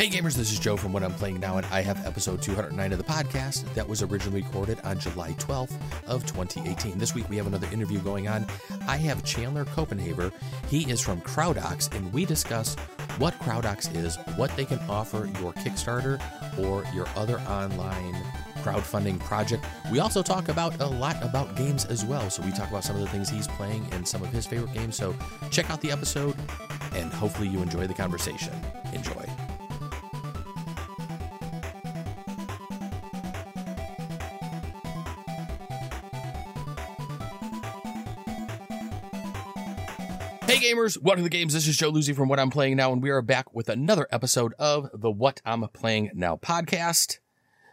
Hey gamers, this is Joe from What I'm Playing Now, and I have episode 209 of the podcast that was originally recorded on July 12th of 2018. This week we have another interview going on. I have Chandler Copenhaver. He is from CrowdOx, and we discuss what CrowdOx is, what they can offer your Kickstarter or your other online crowdfunding project. We also talk about a lot about games as well. So we talk about some of the things he's playing and some of his favorite games. So check out the episode and hopefully you enjoy the conversation. Enjoy. Gamers, welcome to the games. This is Joe Luzzi from What I'm Playing Now, and we are back with another episode of the What I'm Playing Now podcast.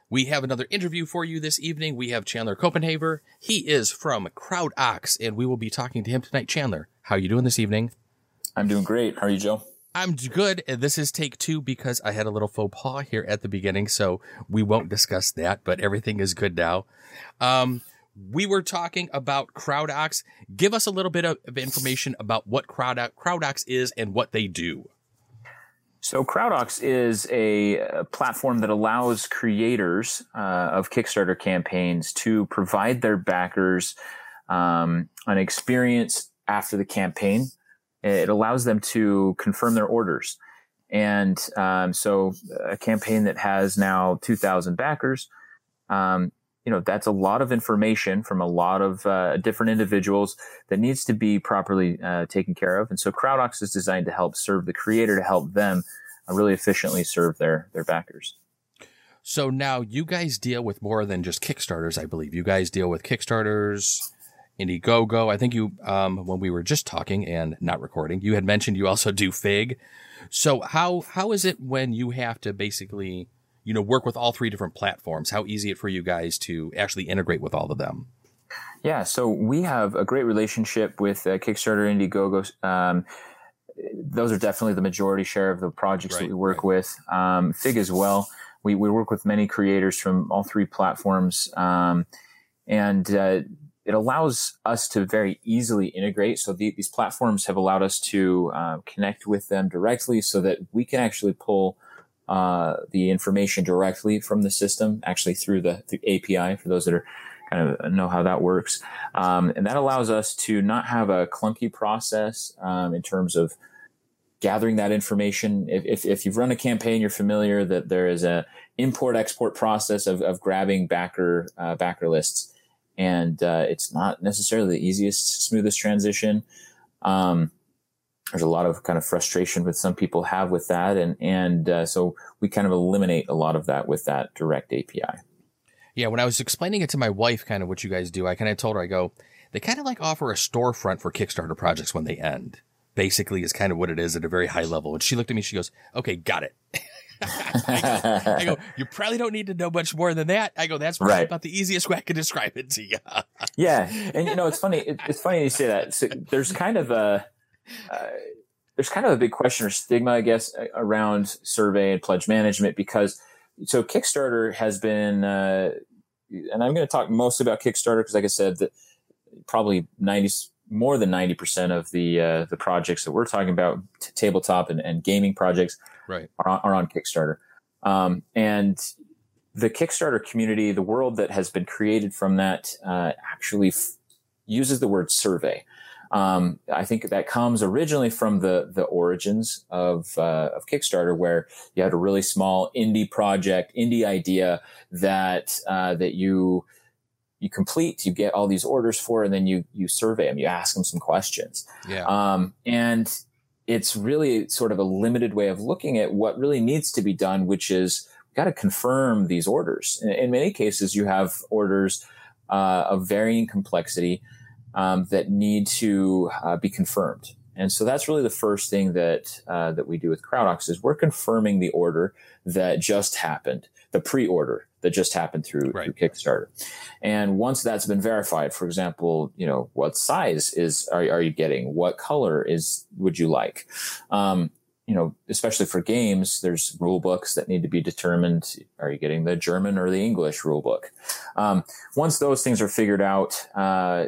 We have another interview for you this evening. We have Chandler Copenhaver. He is from CrowdOx, and we will be talking to him tonight. Chandler, how are you doing this evening? I'm doing great. How are you, Joe? I'm good. And this is take two because I had a little faux pas here at the beginning, so we won't discuss that, but everything is good now. Um, we were talking about CrowdOx. Give us a little bit of, information about what CrowdOx, CrowdOx is and what they do. So CrowdOx is a, a platform that allows creators uh, of Kickstarter campaigns to provide their backers um, an experience after the campaign. It allows them to confirm their orders. And um, so a campaign that has now 2,000 backers, um, you know that's a lot of information from a lot of uh, different individuals that needs to be properly uh, taken care of. And so CrowdOx is designed to help serve the creator to help them uh, really efficiently serve their their backers. So now you guys deal with more than just kickstarters i believe. You guys deal with kickstarters indiegogo. I think you um, when we were just talking and not recording you had mentioned you also do fig. So how how is it when you have to basically you know, work with all three different platforms? How easy it for you guys to actually integrate with all of them? Yeah, so we have a great relationship with uh, Kickstarter, Indiegogo. Um, those are definitely the majority share of the projects right, that we work right. with. Um, Fig as well. We, we work with many creators from all three platforms. Um, and uh, it allows us to very easily integrate. So the, these platforms have allowed us to uh, connect with them directly so that we can actually pull uh, the information directly from the system, actually through the, API for those that are kind of know how that works. Um, and that allows us to not have a clunky process um, in terms of gathering that information. If, if, if, you've run a campaign, you're familiar that there is a import export process of, of grabbing backer uh, backer lists, and uh, it's not necessarily the easiest, smoothest transition. Um, there's a lot of kind of frustration with some people have with that, and and uh, so we kind of eliminate a lot of that with that direct API. Yeah, when I was explaining it to my wife, kind of what you guys do, I kind of told her, I go, they kind of like offer a storefront for Kickstarter projects when they end. Basically, is kind of what it is at a very high level. And she looked at me, she goes, "Okay, got it." I, go, I, go, you probably don't need to know much more than that. I go, that's right. about the easiest way I can describe it to you. yeah, and you know, it's funny. It, it's funny you say that. So there's kind of a uh, there's kind of a big question or stigma, I guess, around survey and pledge management because so Kickstarter has been, uh, and I'm going to talk mostly about Kickstarter because, like I said, that probably 90 more than 90 percent of the uh, the projects that we're talking about, t- tabletop and, and, gaming projects, right, are on, are on Kickstarter, um, and the Kickstarter community, the world that has been created from that, uh, actually f- uses the word survey. Um, I think that comes originally from the the origins of uh, of Kickstarter, where you had a really small indie project, indie idea that uh, that you you complete, you get all these orders for, and then you you survey them, you ask them some questions. Yeah. Um, and it's really sort of a limited way of looking at what really needs to be done, which is got to confirm these orders. In, in, many cases, you have orders uh, of varying complexity um, that need to uh, be confirmed. And so that's really the first thing that uh, that we do with CrowdOx is we're confirming the order that just happened, the pre-order that just happened through, right. through Kickstarter. And once that's been verified, for example, you know what size is are, are you getting? What color is would you like? Um, you know, especially for games, there's rule books that need to be determined. Are you getting the German or the English rule book? Um, once those things are figured out, uh,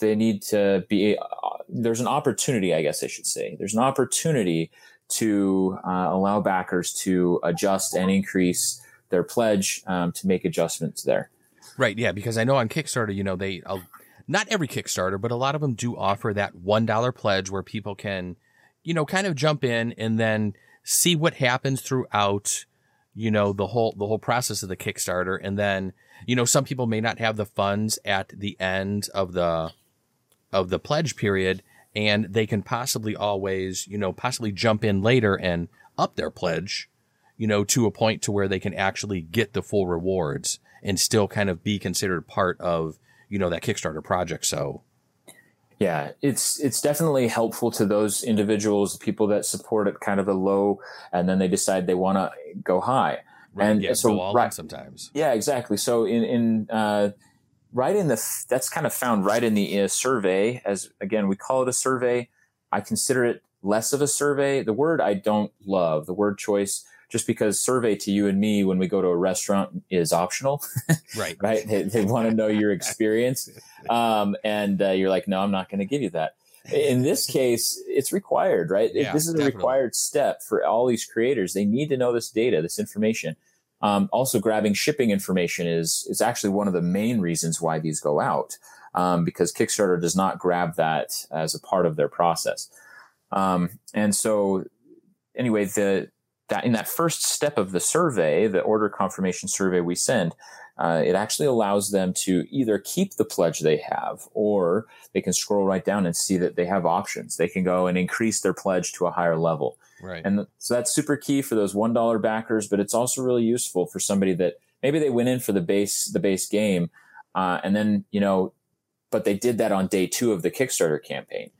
they need to be, uh, there's an opportunity, I guess I should say. There's an opportunity to uh, allow backers to adjust and increase their pledge um, to make adjustments there. Right. Yeah. Because I know on Kickstarter, you know, they, uh, not every Kickstarter, but a lot of them do offer that $1 pledge where people can, you know, kind of jump in and then see what happens throughout, you know, the whole, the whole process of the Kickstarter. And then, you know, some people may not have the funds at the end of the, of the pledge period and they can possibly always, you know, possibly jump in later and up their pledge, you know, to a point to where they can actually get the full rewards and still kind of be considered part of, you know, that Kickstarter project. So, yeah, it's it's definitely helpful to those individuals, people that support at kind of a low, and then they decide they want to go high. Right, and yeah, so right, sometimes. Yeah, exactly. So in in uh, right in the that's kind of found right in the uh, survey as again we call it a survey. I consider it less of a survey. The word I don't love the word choice just because survey to you and me when we go to a restaurant is optional. Right. right. They, they want to know your experience. Um, and uh, you're like, no, I'm not going to give you that. In this case, it's required, right? Yeah, this is a definitely. required step for all these creators. They need to know this data, this information. Um, also, grabbing shipping information is is actually one of the main reasons why these go out, um, because Kickstarter does not grab that as a part of their process. Um, and so, anyway, the that in that first step of the survey, the order confirmation survey we send, uh, it actually allows them to either keep the pledge they have, or they can scroll right down and see that they have options. They can go and increase their pledge to a higher level. Right. And so that's super key for those one dollar backers, but it's also really useful for somebody that maybe they went in for the base the base game, uh, and then you know, but they did that on day two of the Kickstarter campaign.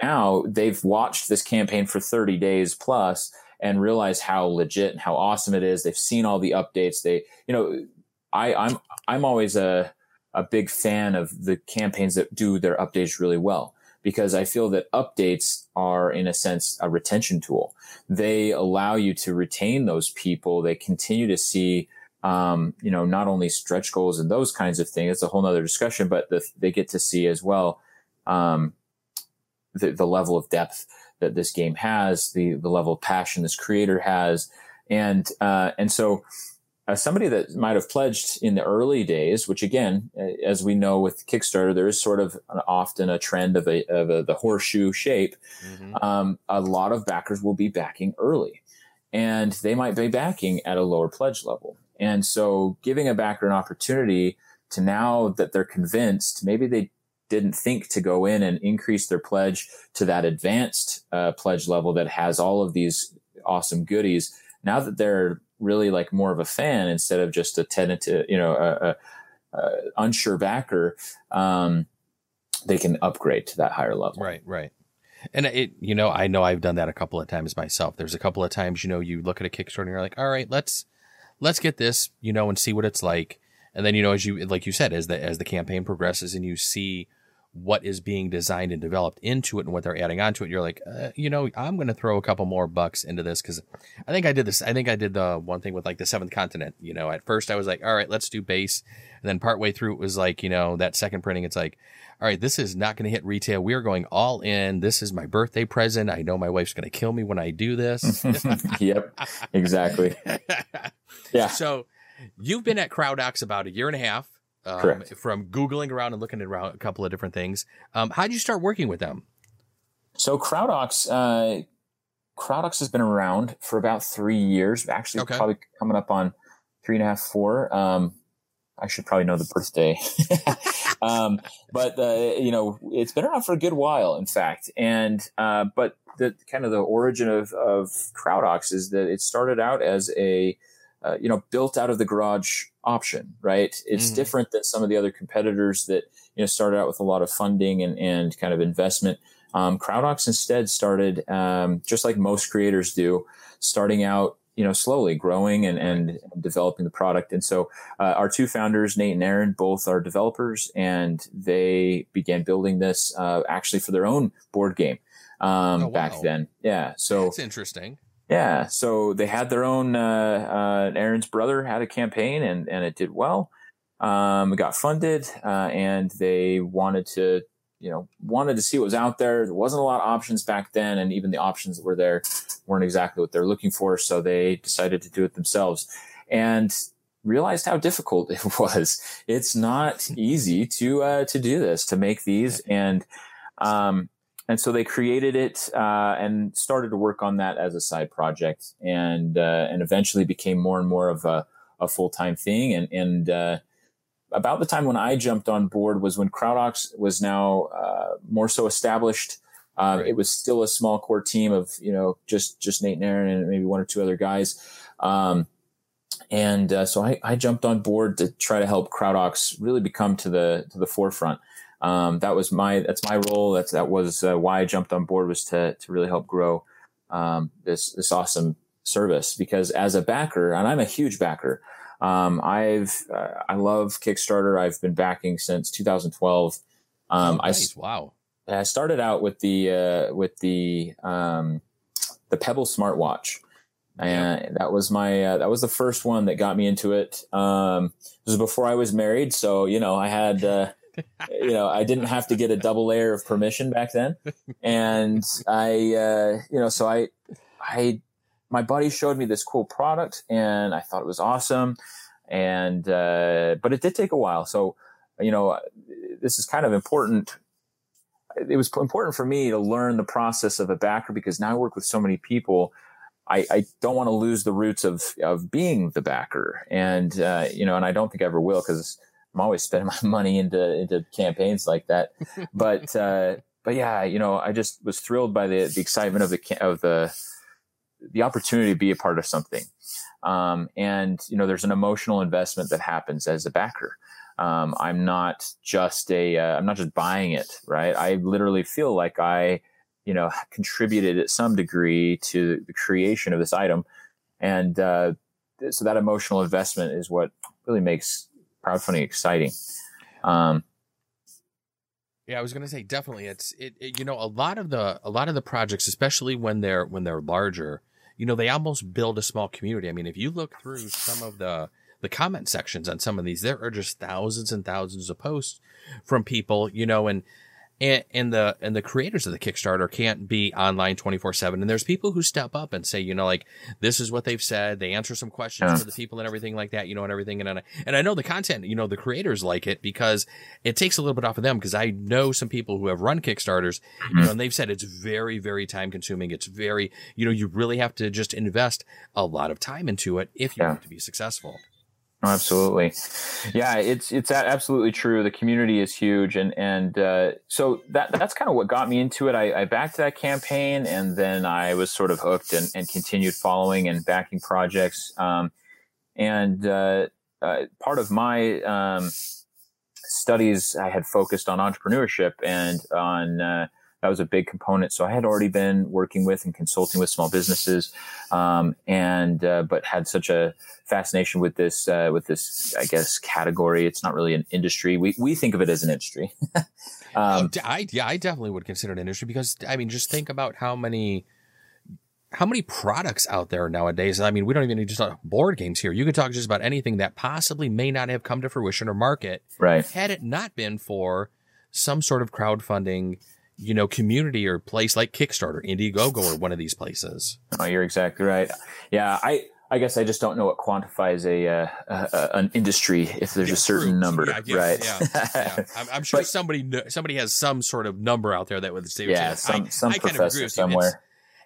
Now they've watched this campaign for 30 days plus and realize how legit and how awesome it is. They've seen all the updates. They, you know, I, I'm I'm always a a big fan of the campaigns that do their updates really well because I feel that updates are in a sense a retention tool. They allow you to retain those people. They continue to see um, you know, not only stretch goals and those kinds of things. It's a whole nother discussion, but the, they get to see as well, um, the, the level of depth that this game has, the the level of passion this creator has, and uh, and so as somebody that might have pledged in the early days, which again, as we know with Kickstarter, there is sort of an, often a trend of a of a, the horseshoe shape. Mm-hmm. Um, a lot of backers will be backing early, and they might be backing at a lower pledge level. And so, giving a backer an opportunity to now that they're convinced, maybe they didn't think to go in and increase their pledge to that advanced uh, pledge level that has all of these awesome goodies. Now that they're really like more of a fan instead of just a tentative, you know, a, a, a unsure backer, um, they can upgrade to that higher level. Right, right. And it, you know, I know I've done that a couple of times myself. There's a couple of times, you know, you look at a Kickstarter and you're like, all right, let's, let's get this, you know, and see what it's like. And then, you know, as you, like you said, as the, as the campaign progresses and you see what is being designed and developed into it and what they're adding onto it. You're like, uh, you know, I'm going to throw a couple more bucks into this because I think I did this. I think I did the one thing with like the seventh continent. You know, at first I was like, all right, let's do base. And then partway through it was like, you know, that second printing, it's like, all right, this is not going to hit retail. We are going all in. This is my birthday present. I know my wife's going to kill me when I do this. yep, exactly. Yeah. So you've been at CrowdOx about a year and a half um, from Googling around and looking around a couple of different things. Um, how did you start working with them? So CrowdOx, uh, CrowdOx has been around for about three years. Actually, okay. probably coming up on three and a half, four. Um, I should probably know the birthday. um, but, uh, you know, it's been around for a good while, in fact. And, uh, but the kind of the origin of, of CrowdOx is that it started out as a, uh, you know, built out of the garage option, right? It's mm. different than some of the other competitors that, you know, started out with a lot of funding and, and kind of investment. Um, CrowdOx instead started, um, just like most creators do, starting out, you know, slowly growing and, and developing the product. And so, uh, our two founders, Nate and Aaron, both are developers and they began building this, uh, actually for their own board game, um, oh, wow. back then. Yeah. So it's interesting. Yeah, so they had their own. Uh, uh, Aaron's brother had a campaign, and and it did well. Um, it got funded, uh, and they wanted to you know, wanted to see what was out there. There wasn't a lot of options back then, and even the options that were there weren't exactly what they're looking for. So they decided to do it themselves and realized how difficult it was. It's not easy to uh, to do this, to make these, and um, and so they created it uh, and started to work on that as a side project, and uh, and eventually became more and more of a, a full time thing, and and uh, about the time when I jumped on board was when CrowdOx was now uh, more so established. Um, right. It was still a small core team of you know just just Nate and Aaron and maybe one or two other guys, um, and uh, so I, I, jumped on board to try to help CrowdOx really become to the to the forefront. Um, that was my that's my role. That's that was uh, why I jumped on board was to to really help grow um, this this awesome service because as a backer and I'm a huge backer. Um, I've uh, I love Kickstarter. I've been backing since 2012. Um, oh, nice. I wow. I started out with the uh, with the um, the Pebble smartwatch, and yeah. that was my uh, that was the first one that got me into it. Um, this was before I was married, so you know I had. Uh, you know, I didn't have to get a double layer of permission back then, and I, uh, you know, so I, I my buddy showed me this cool product and I thought it was awesome. And, uh, but it did take a while. So, you know, this is kind of important. It was important for me to learn the process of a backer because now I work with so many people. I, I don't want to lose the roots of, of being the backer. And, uh, you know, and I don't think I ever will because I'm always spending my money into, into campaigns like that. but, uh, but yeah, you know, I just was thrilled by the, the excitement of the, of the, the opportunity to be a part of something. Um, and you know, there's an emotional investment that happens as a backer. Um, I'm not just a, am uh, not just buying it, right? I literally feel like I, you know, contributed at some degree to the creation of this item, and uh, so that emotional investment is what really makes crowdfunding exciting. Um, yeah, I was going to say definitely. It's it, it, You know, a lot of the a lot of the projects, especially when they're when they're larger, you know, they almost build a small community. I mean, if you look through some of the the comment sections on some of these, there are just thousands and thousands of posts from people, you know, and and, and the and the creators of the Kickstarter can't be online 24 7 and there's people who step up and say you know like this is what they've said they answer some questions yeah. for the people and everything like that you know and everything and, and I, and I know the content you know the creators like it because it takes a little bit off of them because I know some people who have run Kickstarters mm-hmm. you know and they've said it's very very time consuming it's very you know you really have to just invest a lot of time into it if you yeah. want to be successful Oh, absolutely. Yeah, it's it's absolutely true. The community is huge, and and uh, so that that's kind of what got me into it. I, I, backed that campaign, and then I was sort of hooked and, and continued following and backing projects. Um, and uh, uh, part of my um, studies, I had focused on entrepreneurship and on uh, that was a big component. So I had already been working with and consulting with small businesses, um, and uh, but had such a fascination with this uh, with this I guess category. It's not really an industry. We we think of it as an industry. um, I yeah, I definitely would consider it an industry because I mean, just think about how many how many products out there nowadays? I mean, we don't even need to talk board games here. You could talk just about anything that possibly may not have come to fruition or market, right? Had it not been for some sort of crowdfunding you know, community or place like Kickstarter, Indiegogo, or one of these places. Oh, you're exactly right. Yeah, I. I guess I just don't know what quantifies a, uh, uh, an industry if there's yeah, a certain true. number, yeah, right? Yeah, yeah. I'm, I'm, sure but, somebody somebody has some sort of number out there that would say, yeah, some, I, some I kind of agree with somewhere.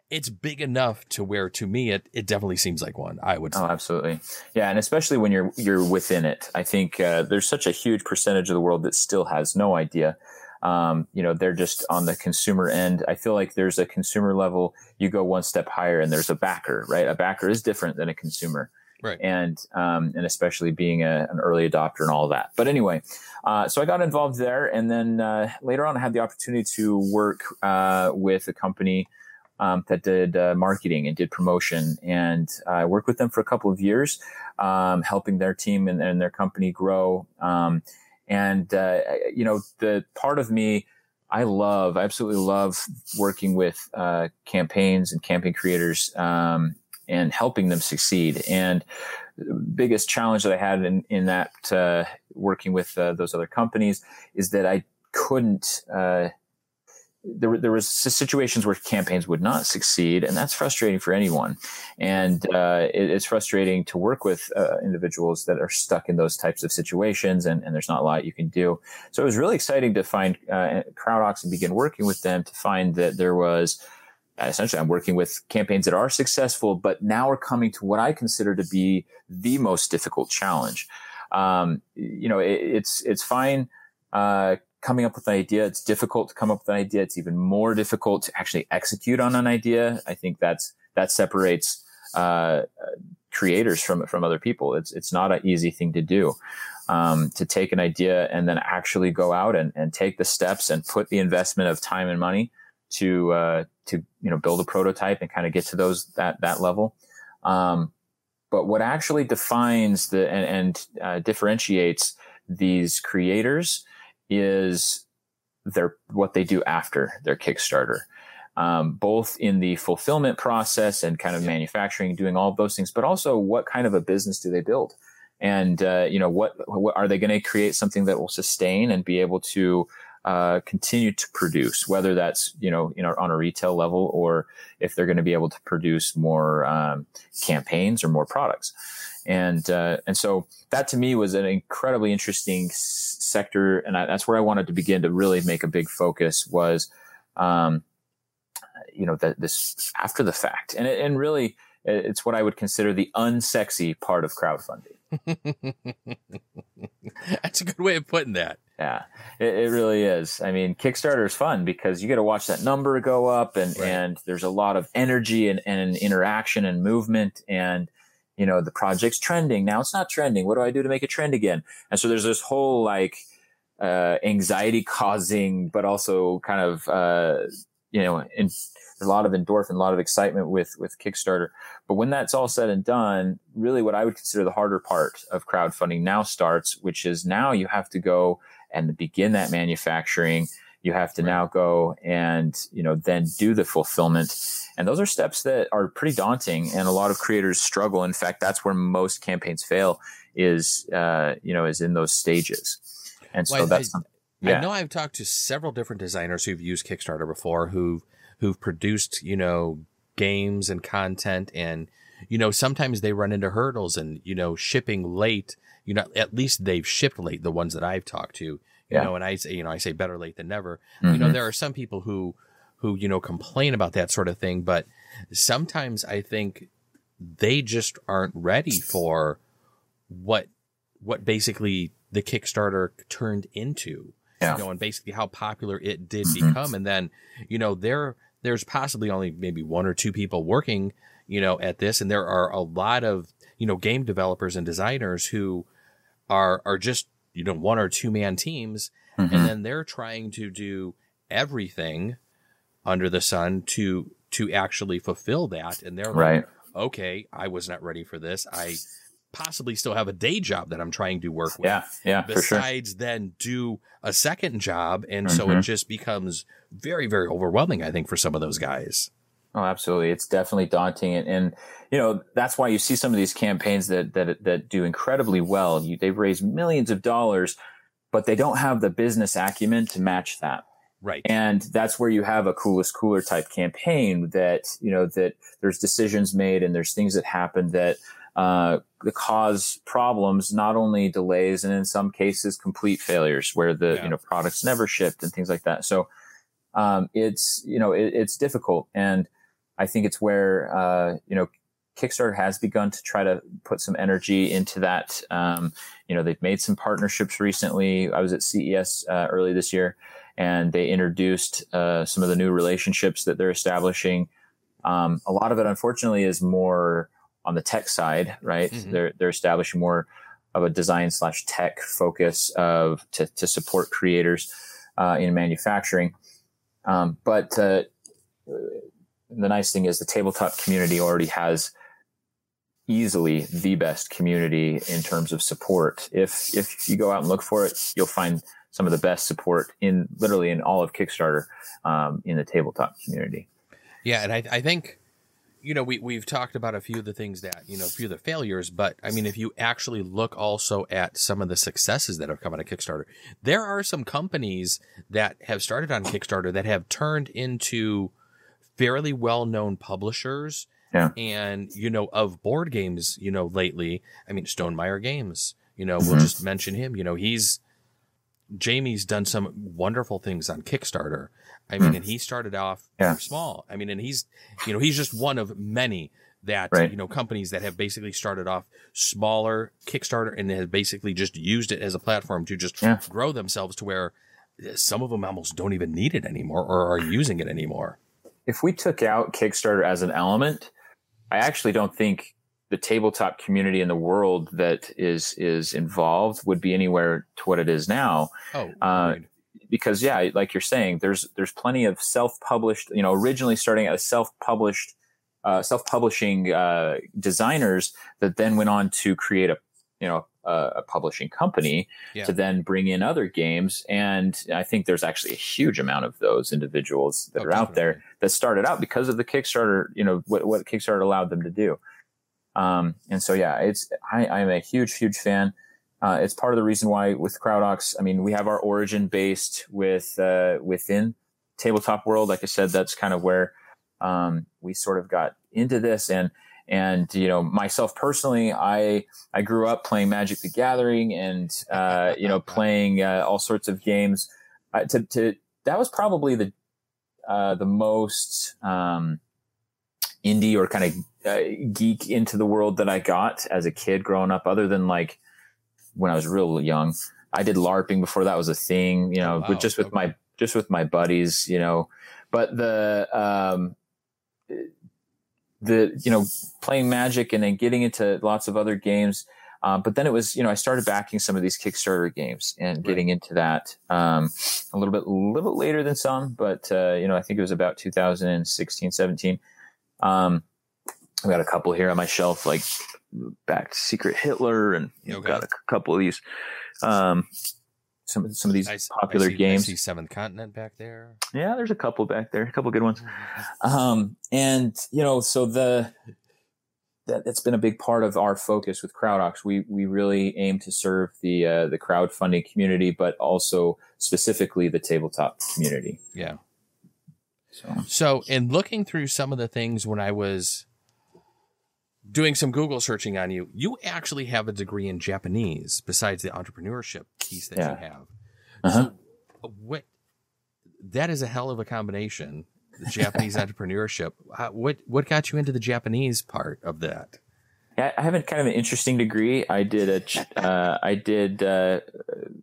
It's, it's, big enough to where, to me, it, it definitely seems like one. I would. Oh, say. Oh, absolutely. Yeah, and especially when you're you're within it, I think uh, there's such a huge percentage of the world that still has no idea um, you know, they're just on the consumer end. I feel like there's a consumer level. You go one step higher, and there's a backer, right? A backer is different than a consumer, right? And um, and especially being a, an early adopter and all that. But anyway, uh, so I got involved there, and then uh, later on, I had the opportunity to work uh, with a company. Um, that did uh, marketing and did promotion. And I worked with them for a couple of years, um, helping their team and, and, their company grow. Um, and, uh, you know, the part of me, I love, I absolutely love working with uh, campaigns and campaign creators um, and helping them succeed. And the biggest challenge that I had in, in that uh, working with uh, those other companies is that I couldn't. Uh, there, there was situations where campaigns would not succeed, and that's frustrating for anyone. And uh, it, it's frustrating to work with uh, individuals that are stuck in those types of situations, and, and, there's not a lot you can do. So it was really exciting to find uh, CrowdOx and begin working with them to find that there was essentially I'm working with campaigns that are successful, but now we're coming to what I consider to be the most difficult challenge. Um, you know, it, it's it's fine uh, coming up with an idea. It's difficult to come up with an idea. It's even more difficult to actually execute on an idea. I think that's that separates uh, creators from from other people. It's it's not an easy thing to do. Um, to take an idea and then actually go out and, and take the steps and put the investment of time and money to uh, to you know build a prototype and kind of get to those that that level. Um, but what actually defines the and, and uh, differentiates these creators is their what they do after their Kickstarter. Um, both in the fulfillment process and kind of manufacturing, doing all those things, but also what kind of a business do they build? And uh, you know, what, what are they going to create something that will sustain and be able to uh, continue to produce, whether that's you know you know on a retail level or if they're going to be able to produce more um, campaigns or more products, and uh, and so that to me was an incredibly interesting s- sector, and I, that's where I wanted to begin to really make a big focus was, um, you know, that this after the fact, and and really it's what I would consider the unsexy part of crowdfunding. That's a good way of putting that. Yeah, it, it, really is. I mean, Kickstarter is fun because you get to watch that number go up, and right. and there's a lot of energy and, and interaction and movement, and you know the project's trending. Now it's not trending. What do I do to make it trend again? And so there's this whole like uh, anxiety causing, but also kind of uh, you know in, a lot of endorphin, a lot of excitement with with Kickstarter. But when that's all said and done, really what I would consider the harder part of crowdfunding now starts, which is now you have to go and begin that manufacturing. You have to right. now go and, you know, then do the fulfillment. And those are steps that are pretty daunting and a lot of creators struggle. In fact, that's where most campaigns fail is, uh, you know, is in those stages. And so well, that's, I, yeah. I know I've talked to several different designers who've used Kickstarter before who've, who've produced, you know, games and content and, you know, sometimes they run into hurdles and, you know, shipping late you know, at least they've shipped late. The ones that I've talked to, you yeah. know, and I say, you know, I say better late than never. Mm-hmm. You know, mm-hmm. there are some people who, who, you know, complain about that sort of thing, but sometimes I think they just aren't ready for what, what basically the Kickstarter turned into. Yeah. You know, and basically how popular it did mm-hmm. become. And then, you know, there, there's possibly only maybe one or two people working, you know, at this. And there are a lot of, you know, game developers and designers who are are just you know one or two man teams, mm-hmm. and then they're trying to do everything under the sun to to actually fulfill that, and they're right. like, okay, I was not ready for this. I possibly still have a day job that I'm trying to work with. Yeah, yeah. Besides, sure. then do a second job, and mm-hmm. so it mm-hmm. just becomes very, very overwhelming. I think for some of those guys. Oh, absolutely. It's definitely daunting. And, and, you know, that's why you see some of these campaigns that, that, that do incredibly well. You, they've raised millions of dollars, but they don't have the business acumen to match that. Right. And that's where you have a coolest cooler type campaign that, you know, that there's decisions made and there's things that happen that, uh, cause problems, not only delays and in some cases complete failures where the, yeah. you know, products never shipped and things like that. So, um, it's, you know, it, it's difficult. And, I think it's where uh, you know Kickstarter has begun to try to put some energy into that. Um, you know, they've made some partnerships recently. I was at CES uh, early this year, and they introduced uh, some of the new relationships that they're establishing. Um, a lot of it, unfortunately, is more on the tech side, right? Mm-hmm. They're they're establishing more of a design slash tech focus of to, to support creators uh, in manufacturing. Um, but uh, the nice thing is the tabletop community already has easily the best community in terms of support. If if you go out and look for it, you'll find some of the best support in literally in all of Kickstarter um, in the tabletop community. Yeah, and I, I think you know, we, we've talked about a few of the things that, you know, a few of the failures, but I mean, if you actually look also at some of the successes that have come out of Kickstarter, there are some companies that have started on Kickstarter that have turned into fairly well known publishers. Yeah. And, you know, of board games, you know, lately, I mean, Stonemaier Games, you know, mm-hmm. we'll just mention him, you know, he's, Jamey's done some wonderful things on Kickstarter. I mean, mm. and he started off yeah. small. I mean, and he's, you know, he's just one of many that, right. you know, companies that have basically started off smaller Kickstarter and have basically just used it as a platform to just yeah. grow themselves to where some of them almost don't even need it anymore or are using it anymore. If we took out Kickstarter as an element, I actually don't think the tabletop community in the world that is is involved would be anywhere to what it is now. Oh, uh, because yeah, like you're saying, there's there's plenty of self-published, you know, originally starting as self-published, uh, self-publishing uh, designers that then went on to create a, you know, a, a publishing company yeah. to then bring in other games. And I think there's actually a huge amount of those individuals that oh, are out there that started out because of the Kickstarter, you know, what what Kickstarter allowed them to do. Um, and so yeah, it's I, I'm a huge, huge fan. Uh, it's part of the reason why with CrowdOx, I mean, we have our origin based with uh, within tabletop world. Like I said, that's kind of where um, we sort of got into this. And and you know, myself personally, I I grew up playing Magic the Gathering and uh, you know playing uh, all sorts of games. Uh, to, to that was probably the uh, the most um, indie or kind of geek into the world that I got as a kid growing up. Other than like when I was real young. I did LARPing before that was a thing, you know, oh, wow. just with okay. my just with my buddies, you know. But the um, the you know playing Magic and then getting into lots of other games. Um, but then it was, you know, I started backing some of these Kickstarter games and right. getting into that um, a little bit, a little bit later than some, but uh, you know, I think it was about 2016, 17. Um, I've got a couple here on my shelf, like back Secret Hitler, and you know, okay. got a couple of these. Um, some some of these I, popular I see, games. I see Seventh Continent back there. Yeah, there's a couple back there, a couple good ones. Um, and you know, so the that that's been a big part of our focus with CrowdOx. We we really aim to serve the uh, the crowdfunding community, but also specifically the tabletop community. Yeah. So, so in looking through some of the things when I was doing some Google searching on you, you actually have a degree in Japanese besides the entrepreneurship piece that yeah. you have. Uh-huh. So what that is a hell of a combination. The Japanese entrepreneurship. What what got you into the Japanese part of that? I have a kind of an interesting degree. I did a uh, I did a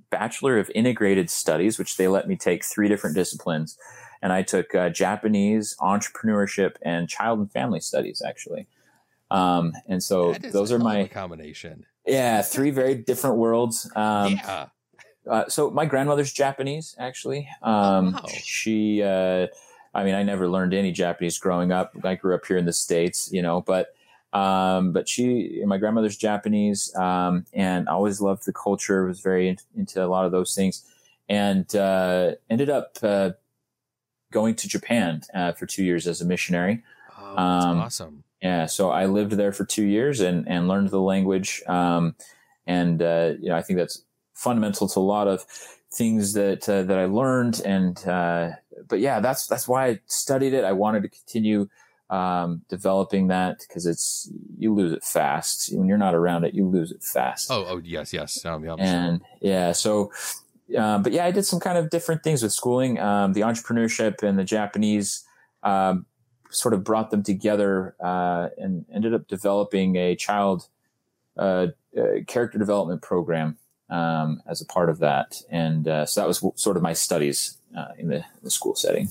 bachelor of integrated studies, which they let me take three different disciplines, and I took uh, Japanese, entrepreneurship, and child and family studies. Actually, um, and so those are my combination. Yeah, three very different worlds. Um, yeah. Uh, so my grandmother's Japanese, actually. Um, oh, wow. She, uh, I mean, I never learned any Japanese growing up. I grew up here in the states, you know, but um, but she, my grandmother's Japanese, um, and I always loved the culture. Was very in, into a lot of those things, and uh, ended up uh, going to Japan uh, for two years as a missionary. Oh, that's um, awesome. Yeah, so I lived there for two years and and learned the language. Um, and uh, you know, I think that's fundamental to a lot of things that uh, that I learned. And uh, but yeah, that's that's why I studied it. I wanted to continue um, developing that because it's you lose it fast when you're not around it. You lose it fast. Oh, oh yes, yes. Um, yeah, and sure. yeah, so. Uh, but yeah, I did some kind of different things with schooling. Um, the entrepreneurship and the Japanese um, sort of brought them together uh, and ended up developing a child uh, uh, character development program um, as a part of that. And uh, so that was sort of my studies uh, in the, the, school setting.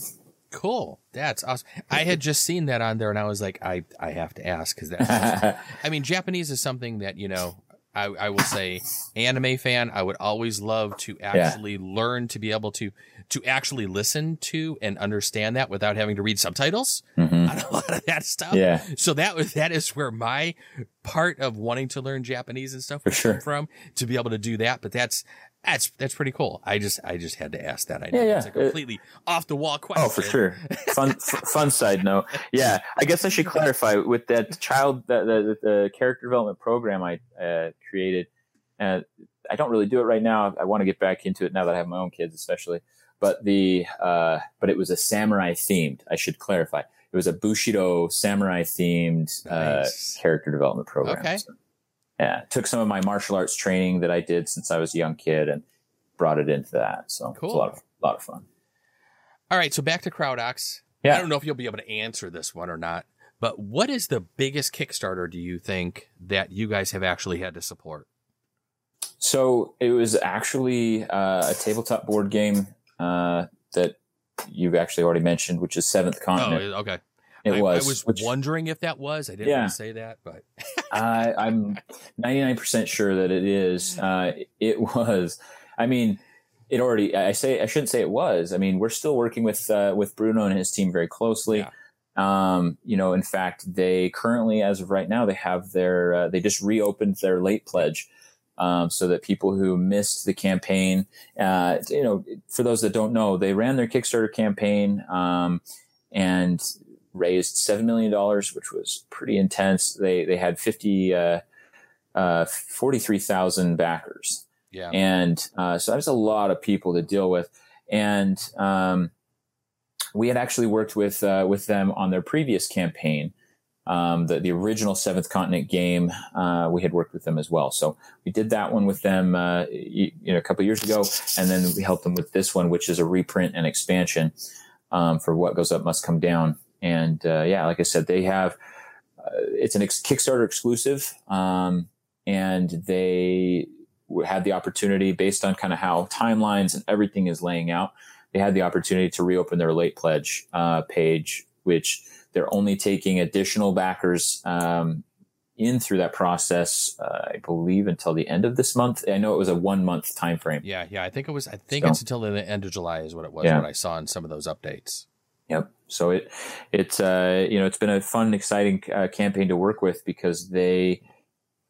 Cool. That's awesome. I had just seen that on there and I was like, I, I have to ask because that, I mean, Japanese is something that, you know, I, I will say anime fan. I would always love to actually yeah. learn to be able to to actually listen to and understand that without having to read subtitles mm-hmm. on a lot of that stuff. Yeah. So that was that is where my part of wanting to learn Japanese and stuff For sure. from to be able to do that. But that's That's that's pretty cool. I just I just had to ask that. I know yeah, yeah. it's a completely it, off the wall question. Oh, for sure. Fun f- fun side note. Yeah, I guess I should clarify with that child the the, the character development program I uh, created. Uh, I don't really do it right now. I want to get back into it now that I have my own kids, especially. But the uh, but it was a samurai themed. I should clarify. It was a Bushido samurai themed uh, nice. character development program. Okay. So yeah, took some of my martial arts training that I did since I was a young kid and brought it into that. So cool. it's a lot of a lot of fun. All right, so back to CrowdOx. Yeah. I don't know if you'll be able to answer this one or not, but what is the biggest Kickstarter do you think that you guys have actually had to support? So it was actually uh, a tabletop board game uh, that you've actually already mentioned, which is Seventh Continent. Oh, okay. It I, was. I was which, wondering if that was. I didn't yeah. say that, but I, I'm 99% sure that it is. Uh, it was. I mean, it already. I say I shouldn't say it was. I mean, we're still working with uh, with Bruno and his team very closely. Yeah. Um, you know, in fact, they currently, as of right now, they have their uh, they just reopened their late pledge. Um, so that people who missed the campaign, uh, you know, for those that don't know, they ran their Kickstarter campaign, um, and raised seven million dollars, which was pretty intense. They they had fifty uh, uh, forty three thousand backers. Yeah, and uh, so that's a lot of people to deal with. And um, we had actually worked with uh, with them on their previous campaign. Um, the, the original Seventh Continent game, uh, we had worked with them as well. So we did that one with them, uh, you, you, know, a couple years ago, and then we helped them with this one, which is a reprint and expansion um, for What Goes Up Must Come Down. And uh, yeah, like I said, they have uh, it's an ex- Kickstarter exclusive, um, and they had the opportunity based on kind of how timelines and everything is laying out. They had the opportunity to reopen their late pledge uh, page, which they're only taking additional backers um, in through that process, uh, I believe, until the end of this month. I know it was a one month time frame. Yeah, yeah. I think it was. I think so, it's until the end of July is what it was. Yeah. What I saw in some of those updates. Yep. So it it's uh, you know it's been a fun, exciting uh, campaign to work with because they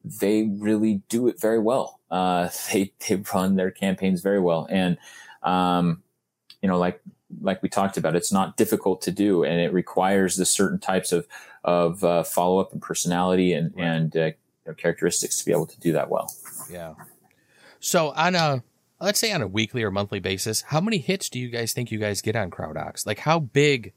they really do it very well. Uh, they they run their campaigns very well, and um, you know like like we talked about, it's not difficult to do, and it requires the certain types of of uh, follow up and personality and right. and uh, you know, characteristics to be able to do that well. Yeah. So on a let's say on a weekly or monthly basis, how many hits do you guys think you guys get on CrowdOx? Like how big,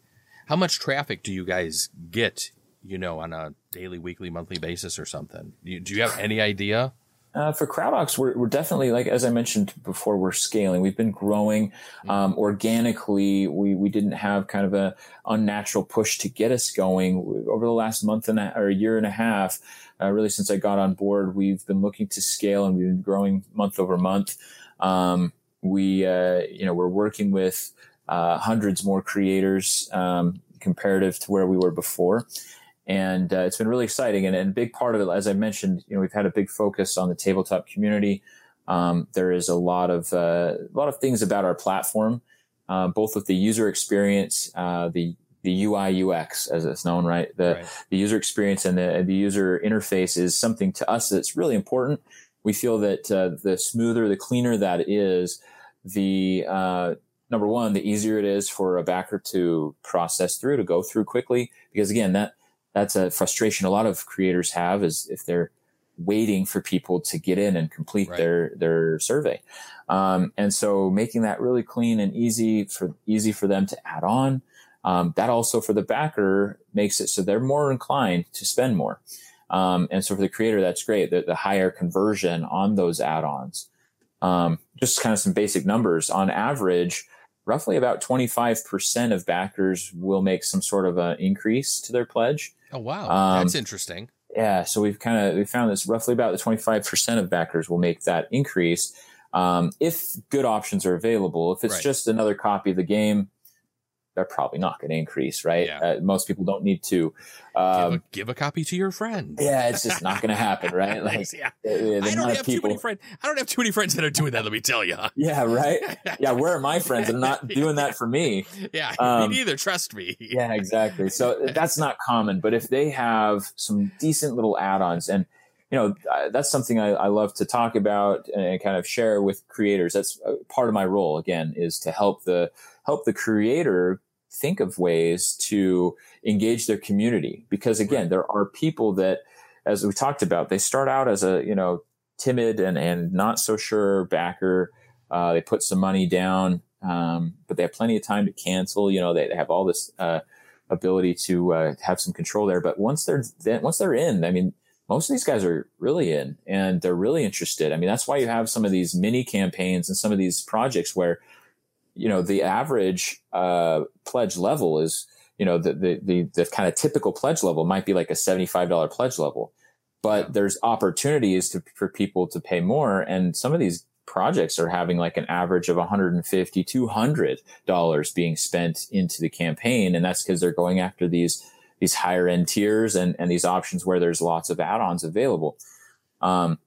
how much traffic do you guys get, you know, on a daily, weekly, monthly basis or something? Do you, do you have any idea? Uh, for CrowdOx, we're, we're definitely like as I mentioned before, we're scaling. We've been growing mm-hmm. um, organically. We we didn't have kind of a unnatural push to get us going over the last month and a, or a year and a half. Uh, really, since I got on board, we've been looking to scale and we've been growing month over month. Um, we, uh, you know, we're working with uh, hundreds more creators um, comparative to where we were before. And uh, it's been really exciting. And, and, a big part of it, as I mentioned, you know, we've had a big focus on the tabletop community. Um, there is a lot of uh, a lot of things about our platform, uh, both with the user experience, uh, the the UI UX as it's known, right? The right. the user experience and the the user interface is something to us that's really important we feel that uh, the smoother, the cleaner that is, the uh, number one, the easier it is for a backer to process through, to go through quickly. Because again, that that's a frustration a lot of creators have is if they're waiting for people to get in and complete right. their their survey. Um, and so making that really clean and easy for easy for them to add on. Um, that also for the backer makes it so they're more inclined to spend more. Um, and so for the creator, that's great. The, the higher conversion on those add-ons. Um, just kind of some basic numbers. On average, roughly about 25% of backers will make some sort of an increase to their pledge. Oh, wow. Um, that's interesting. Yeah. So we've kind of, we found this roughly about the 25% of backers will make that increase. Um, if good options are available, if it's right. just another copy of the game, they're probably not going to increase, right? Yeah. Uh, most people don't need to um, give, a, give, a, copy to your friend. Yeah, it's just not going to happen, right? Like, yeah. Uh, I don't have people... too many friends. I don't have too many friends that are doing that. Let me tell you. Yeah, right. Yeah, where are my friends? They're not doing that for me. Yeah, um, me neither. Trust me. yeah, exactly. So that's not common, but if they have some decent little add-ons and you know, that's something I, I, love to talk about and kind of share with creators. That's part of my role again is to help the help the creator think of ways to engage their community because again, right. there are people that, as we talked about, they start out as a you know timid and and not so sure backer. Uh, they put some money down, um, but they have plenty of time to cancel. You know, they, they have all this uh, ability to uh, have some control there. But once they're once they're in, I mean, most of these guys are really in and they're really interested. I mean, that's why you have some of these mini campaigns and some of these projects where, you know, the average uh, pledge level is, you know, the, the, the, the kind of typical pledge level might be like a $75 pledge level, but there's opportunities to, for people to pay more. And some of these projects are having like an average of 150 200 dollars being spent into the campaign and that's because they're going after these these higher end tiers and, and these options where there's lots of add-ons available. Um,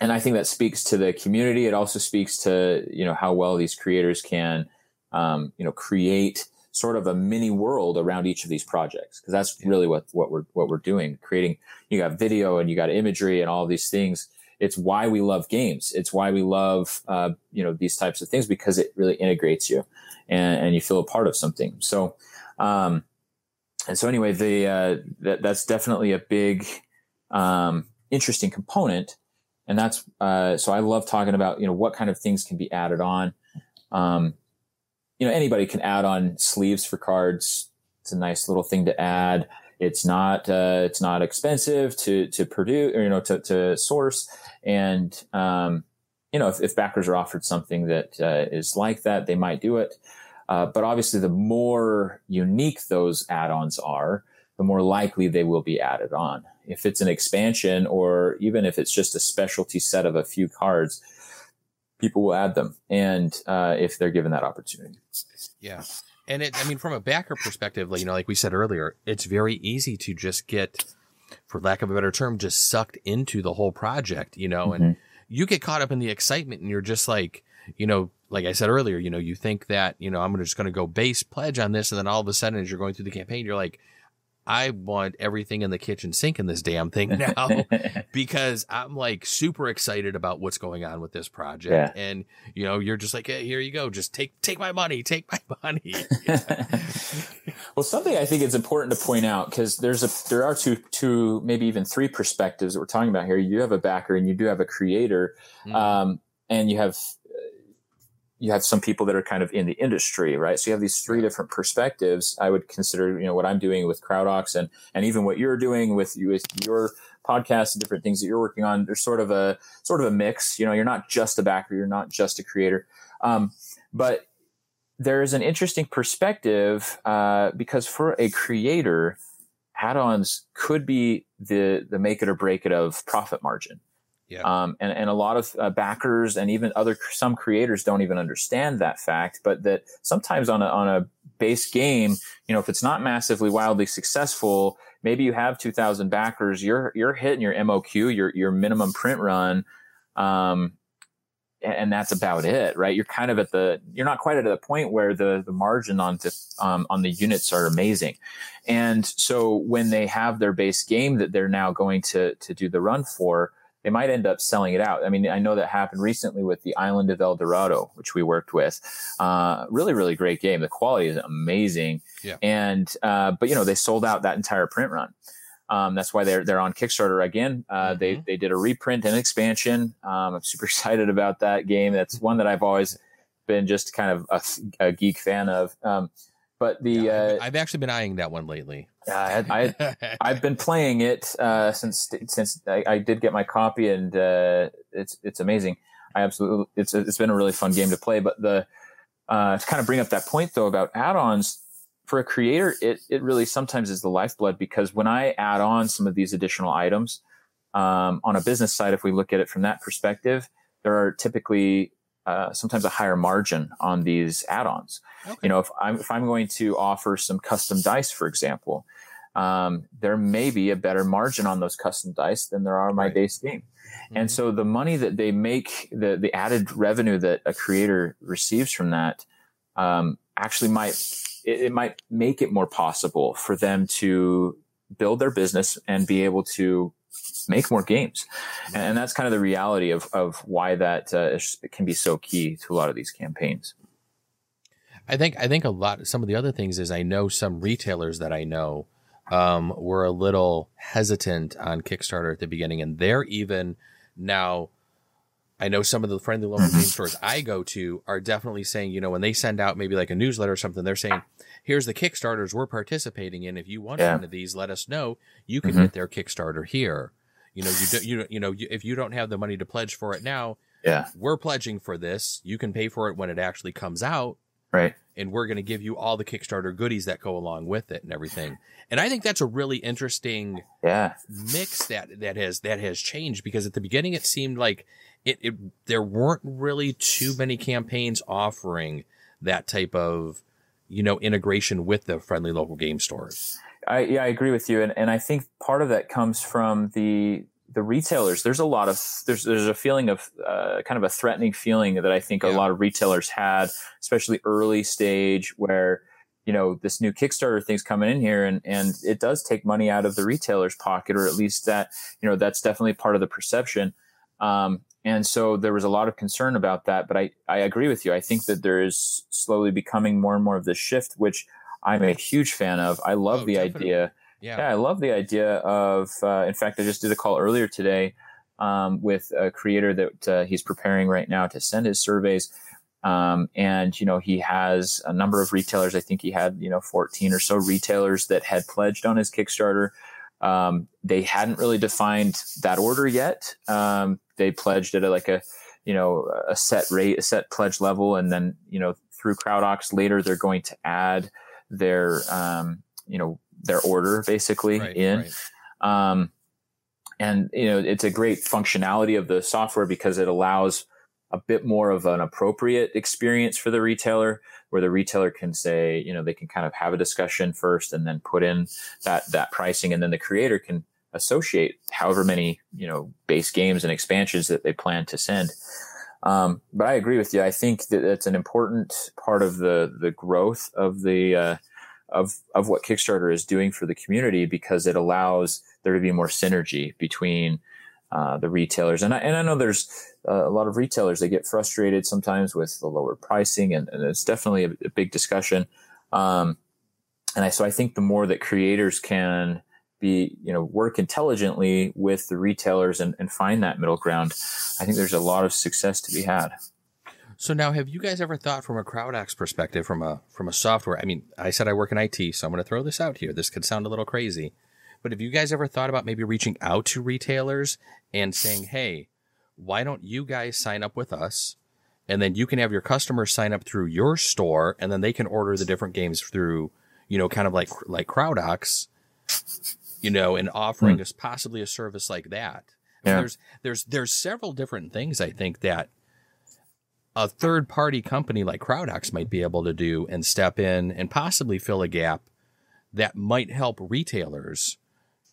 and I think that speaks to the community. It also speaks to, you know, how well these creators can, um, you know, create sort of a mini world around each of these projects. Cause that's really what, what we're, what we're doing, creating, you got video and you got imagery and all these things. It's why we love games. It's why we love, uh, you know, these types of things because it really integrates you and, and you feel a part of something. So, um, and so anyway, the uh, that that's definitely a big, um, interesting component, and that's uh, so I love talking about you know what kind of things can be added on. Um, you know, anybody can add on sleeves for cards. It's a nice little thing to add. It's not uh, it's not expensive to to produce or you know to to source, and um, you know if, if backers are offered something that uh, is like that, they might do it. Uh, but obviously, the more unique those add-ons are, the more likely they will be added on. If it's an expansion, or even if it's just a specialty set of a few cards, people will add them, and uh, if they're given that opportunity. Yeah, and it, I mean, from a backer perspective, you know, like we said earlier, it's very easy to just get, for lack of a better term, just sucked into the whole project, you know, mm-hmm. and you get caught up in the excitement, and you're just like, you know, like I said earlier, you know, you think that, you know, I'm just going to go base pledge on this. And then all of a sudden, as you're going through the campaign, you're like, I want everything in the kitchen sink in this damn thing now because I'm like super excited about what's going on with this project. Yeah. And, you know, you're just like, hey, here you go. Just take, take my money, take my money. well, something I think it's important to point out because there's a, there are two, two, maybe even three perspectives that we're talking about here. You have a backer and you do have a creator. Mm. Um, and you have you have some people that are kind of in the industry, right? So you have these three different perspectives. I would consider, you know, what I'm doing with CrowdOx and, and even what you're doing with, with your podcast and different things that you're working on. There's sort of a, sort of a mix, you know, you're not just a backer, you're not just a creator. Um, but there's an interesting perspective, uh, because for a creator, add-ons could be the, the make it or break it of profit margin. Yeah. Um, and, and a lot of uh, backers and even other some creators don't even understand that fact, but that sometimes on a on a base game, you know, if it's not massively wildly successful, maybe you have 2000 backers, you're you're hitting your MOQ, your your minimum print run, um, and that's about it, right? You're kind of at the you're not quite at the point where the the margin on the um, on the units are amazing, and so when they have their base game that they're now going to to do the run for they might end up selling it out. I mean, I know that happened recently with the Island of El Dorado, which we worked with. Uh, really, really great game. The quality is amazing. Yeah. And, uh, but you know, they sold out that entire print run. Um, that's why they're, they're on Kickstarter again. Uh, mm-hmm. they, they did a reprint and expansion. Um, I'm super excited about that game. That's one that I've always been just kind of a, a geek fan of. Um, but the yeah, uh, I've actually been eyeing that one lately. Yeah, I, I have been playing it uh, since since I, I, did get my copy, and uh, it's it's amazing. I absolutely it's it's been a really fun game to play. But the uh, to kind of bring up that point though about add-ons for a creator, it it really sometimes is the lifeblood because when I add on some of these additional items um, on a business side, if we look at it from that perspective, there are typically uh, sometimes a higher margin on these add-ons. Okay. You know, if I'm if I'm going to offer some custom dice, for example, um, there may be a better margin on those custom dice than there are my right. base game. Mm-hmm. And so the money that they make, the the added revenue that a creator receives from that, um, actually might it, it might make it more possible for them to build their business and be able to make more games. And, that's kind of the reality of, of why that uh, can be so key to a lot of these campaigns. I think I think a lot. Some of the other things is I know some retailers that I know um, were a little hesitant on Kickstarter at the beginning, and they're even now. I know some of the friendly local game stores I go to are definitely saying, you know, when they send out maybe like a newsletter or something, they're saying, "Here's the Kickstarters we're participating in. If you want yeah. one of these, let us know. You can mm-hmm. get their Kickstarter here. You know, you do, you you know, if you don't have the money to pledge for it now, yeah, we're pledging for this. You can pay for it when it actually comes out, right? And we're going to give you all the Kickstarter goodies that go along with it and everything. And I think that's a really interesting yeah mix that that has that has changed because at the beginning it seemed like it, it there weren't really too many campaigns offering that type of you know integration with the friendly local game stores. I, yeah, I agree with you, and and I think part of that comes from the the retailers. There's a lot of there's there's a feeling of uh, kind of a threatening feeling that I think yeah. a lot of retailers had, especially early stage where you know this new Kickstarter thing's coming in here, and and it does take money out of the retailer's pocket, or at least that you know that's definitely part of the perception. Um, and so there was a lot of concern about that, but I, I agree with you. I think that there is slowly becoming more and more of this shift, which I'm a huge fan of. I love oh, the definitely. idea. Yeah. yeah. I love the idea of. Uh, in fact, I just did a call earlier today um, with a creator that uh, he's preparing right now to send his surveys. Um, and you know he has a number of retailers. I think he had you know 14 or so retailers that had pledged on his Kickstarter. Um, they hadn't really defined that order yet. Um, they pledged at a, like a you know a set rate, a set pledge level, and then you know through CrowdOx later they're going to add their um, you know their order basically right, in. Right. Um, and you know it's a great functionality of the software because it allows a bit more of an appropriate experience for the retailer where the retailer can say you know they can kind of have a discussion first and then put in that that pricing and then the creator can associate however many you know base games and expansions that they plan to send um, but I agree with you. I think that that's an important part of the the growth of the uh, of of what Kickstarter is doing for the community because it allows there to be more synergy between uh, the retailers. And I, and I know there's uh, a lot of retailers that get frustrated sometimes with the lower pricing, and, and it's definitely a, a big discussion. Um, and I, so I think the more that creators can be you know work intelligently with the retailers and, and find that middle ground i think there's a lot of success to be had so now have you guys ever thought from a CrowdOx perspective from a from a software i mean i said i work in it so i'm going to throw this out here this could sound a little crazy but have you guys ever thought about maybe reaching out to retailers and saying hey why don't you guys sign up with us and then you can have your customers sign up through your store and then they can order the different games through you know kind of like like CrowdOx you know, and offering mm. us possibly a service like that. Yeah. There's there's there's several different things I think that a third party company like CrowdOx might be able to do and step in and possibly fill a gap that might help retailers,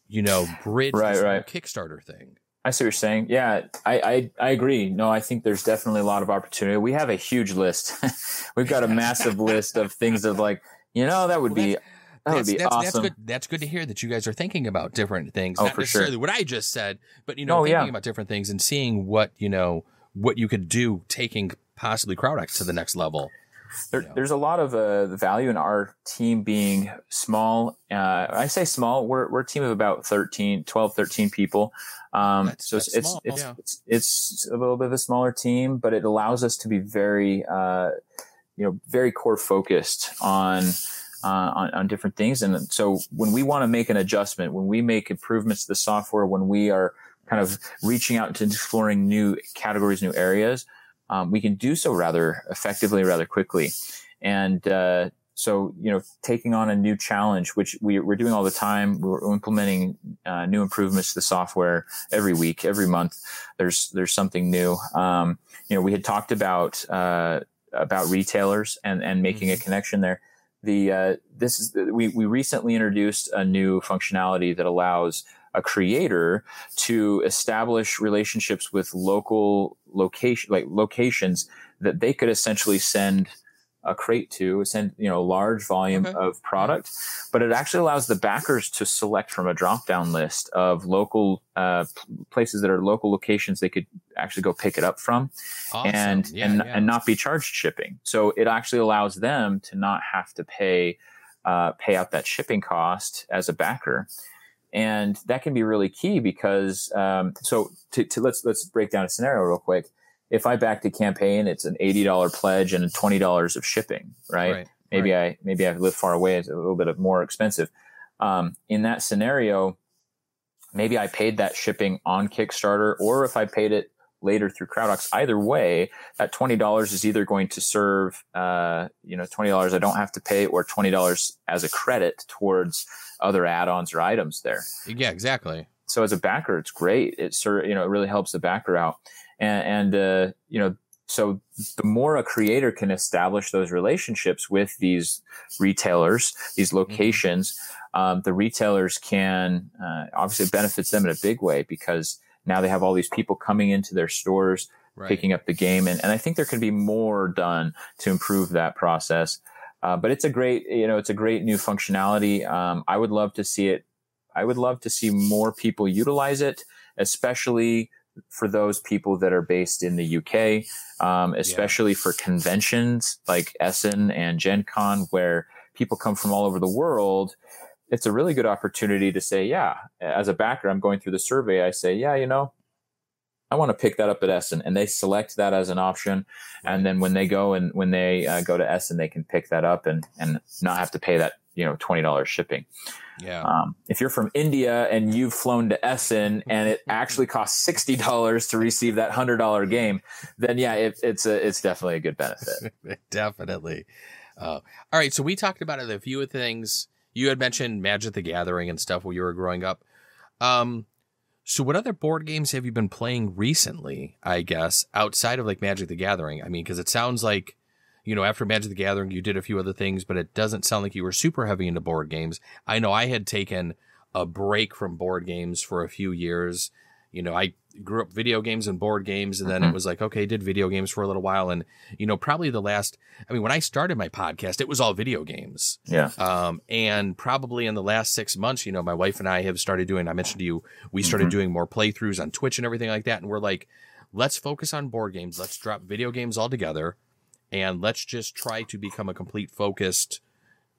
you know, bridge right, this right. Kickstarter thing. I see what you're saying. Yeah, I, I, I agree. No, I think there's definitely a lot of opportunity. We have a huge list. We've got a massive list of things of like, you know, that would well, be that that's, would be that's, awesome. That's good. That's good to hear that you guys are thinking about different things. Oh, Not for necessarily sure. what I just said, but you know, oh, thinking yeah. about different things and seeing what you know what you could do, taking possibly CrowdOx to the next level. There, you know. There's a lot of uh, value in our team being small. Uh, I say small. We're, we're a team of about 13, 12, 13 people. Um, that's, so that's it's, small, it's, yeah. it's, it's, a little bit of a smaller team, but it allows us to be very, uh, you know, very core focused on, uh, on, on, different things. And so when we want to make an adjustment, when we make improvements to the software, when we are kind of reaching out to exploring new categories, new areas, um, we can do so rather effectively, rather quickly. And uh, so, you know, taking on a new challenge, which we, are doing all the time, we're implementing uh, new improvements to the software every week, every month. There's there's something new. Um, you know, we had talked about uh, about retailers and and making mm-hmm. a connection there the uh, this is we we recently introduced a new functionality that allows a creator to establish relationships with local location like locations that they could essentially send a crate to, send you know a large volume okay. of product, but it actually allows the backers to select from a drop down list of local uh, places that are local locations they could actually go pick it up from, awesome. and yeah, and yeah. and not be charged shipping. So it actually allows them to not have to pay uh, pay out that shipping cost as a backer and that can be really key because um, so to, to, let's let's break down a scenario real quick if I backed a campaign, it's an eighty dollar pledge and twenty dollars of shipping, right? right maybe right. I maybe I live far away; it's a little bit of more expensive. Um, in that scenario, maybe I paid that shipping on Kickstarter, or if I paid it later through CrowdOx. Either way, that twenty dollars is either going to serve, uh, you know, twenty dollars I don't have to pay, or twenty dollars as a credit towards other add-ons or items there. Yeah, exactly. So as a backer, it's great. It sort you know, it really helps the backer out and, and uh, you know so the more a creator can establish those relationships with these retailers these mm-hmm. locations um, the retailers can uh, obviously benefits them in a big way because now they have all these people coming into their stores right. picking up the game and, and i think there could be more done to improve that process uh, but it's a great you know it's a great new functionality um, i would love to see it i would love to see more people utilize it especially for those people that are based in the UK, um, especially yeah. for conventions like Essen and Gen Con, where people come from all over the world. It's a really good opportunity to say, yeah, as a backer, I'm going through the survey. I say, yeah, you know, I want to pick that up at Essen, and they select that as an option. And then when they go and when they uh, go to Essen, they can pick that up and and not have to pay that you know twenty dollars shipping. Yeah. Um, if you're from India and you've flown to Essen and it actually costs sixty dollars to receive that hundred dollar game, then yeah, it, it's a it's definitely a good benefit. definitely. Uh, all right, so we talked about a few of things. You had mentioned Magic the Gathering and stuff when you were growing up. Um, so what other board games have you been playing recently? I guess outside of like Magic the Gathering. I mean, because it sounds like you know, after Magic the Gathering, you did a few other things, but it doesn't sound like you were super heavy into board games. I know I had taken a break from board games for a few years. You know, I grew up video games and board games, and then mm-hmm. it was like, okay, did video games for a little while. And, you know, probably the last, I mean, when I started my podcast, it was all video games. Yeah. Um, and probably in the last six months, you know, my wife and I have started doing, I mentioned to you, we started mm-hmm. doing more playthroughs on Twitch and everything like that. And we're like, let's focus on board games. Let's drop video games altogether and let's just try to become a complete focused,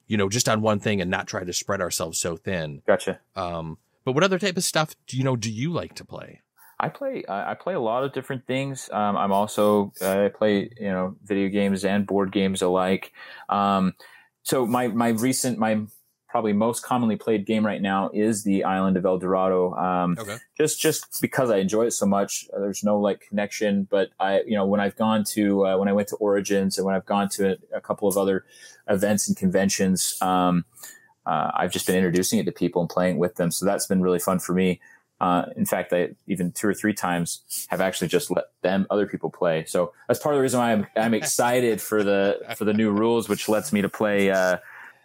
you know, just on one thing and not try to spread ourselves so thin. Gotcha. Um, but what other type of stuff do you know do you like to play? I play I play a lot of different things. Um, I'm also uh, I play you know video games and board games alike. Um, so my my recent my probably most commonly played game right now is the Island of El Dorado. Um, okay. Just just because I enjoy it so much. Uh, there's no like connection, but I you know when I've gone to uh, when I went to Origins and when I've gone to a, a couple of other events and conventions, um, uh, I've just been introducing it to people and playing with them. So that's been really fun for me. Uh, in fact, I even two or three times have actually just let them other people play. So that's part of the reason why I'm I'm excited for the for the new rules, which lets me to play uh,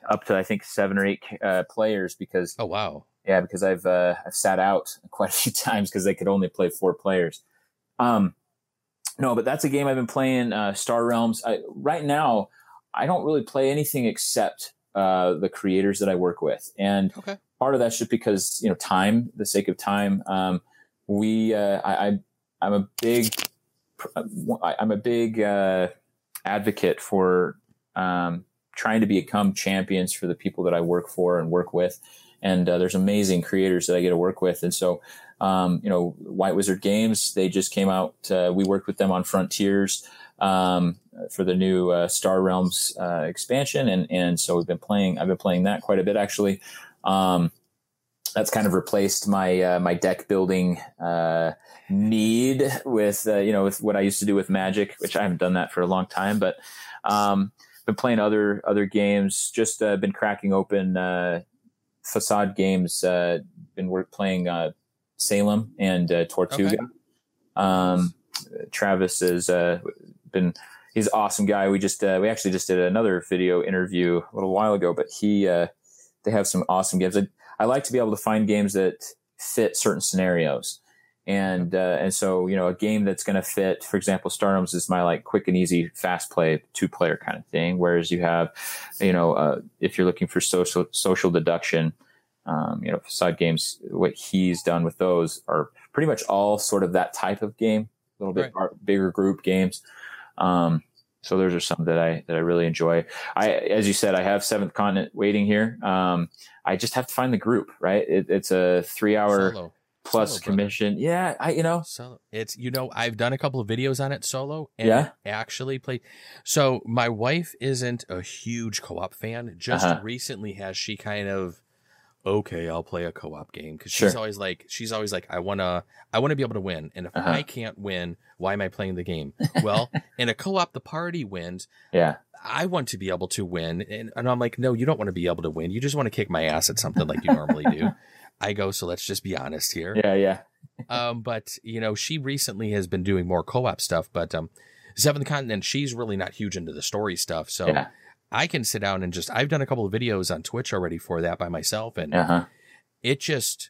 up to I think seven or eight uh, players because oh wow yeah because I've uh, I've sat out quite a few times because they could only play four players. Um, no, but that's a game I've been playing. Uh, Star Realms. I, right now, I don't really play anything except uh, the creators that I work with, and okay. part of that's just because you know time, the sake of time. Um, we uh, I, I I'm a big I'm a big uh, advocate for um, trying to become champions for the people that I work for and work with. And uh, there's amazing creators that I get to work with. And so, um, you know, White Wizard Games, they just came out. Uh, we worked with them on Frontiers um, for the new uh, Star Realms uh, expansion. And, and so we've been playing, I've been playing that quite a bit actually. Um, that's kind of replaced my uh, my deck building uh, need with uh, you know with what I used to do with Magic, which I haven't done that for a long time. But um, been playing other other games. Just uh, been cracking open uh, facade games. Uh, been work playing uh, Salem and uh, Tortuga. Okay. Um, Travis is uh, been he's an awesome guy. We just we actually just did another video interview a little while ago, but he they have some awesome games. I, I like to be able to find games that fit certain scenarios. and uh, and so you know a game that's going to fit for example Realms is my like quick and easy fast play two player kind of thing whereas you have you know uh, if you're looking for social social deduction um, you know facade games what he's done with those are pretty much all sort of that type of game a little bit right. bigger group games um, so those are some that I that I really enjoy. I, as you said, I have Seventh Continent waiting here. Um, I just have to find the group. Right, it, it's a three hour Solo plus solo, commission. Brother. Yeah, I you know solo. It's you know I've done a couple of videos on it solo. And yeah, actually played. So my wife isn't a huge co-op fan. Just uh-huh. recently has she kind of okay, I'll play a co-op game because she's sure. always like she's always like I wanna I wanna be able to win, and if uh-huh. I can't win, why am I playing the game? Well, in a co-op, the party wins. Yeah. I want to be able to win. And, and I'm like, no, you don't want to be able to win. You just want to kick my ass at something like you normally do. I go, so let's just be honest here. Yeah, yeah. um, but you know, she recently has been doing more co-op stuff, but um, Seventh Continent, she's really not huge into the story stuff. So yeah. I can sit down and just I've done a couple of videos on Twitch already for that by myself, and uh-huh. it just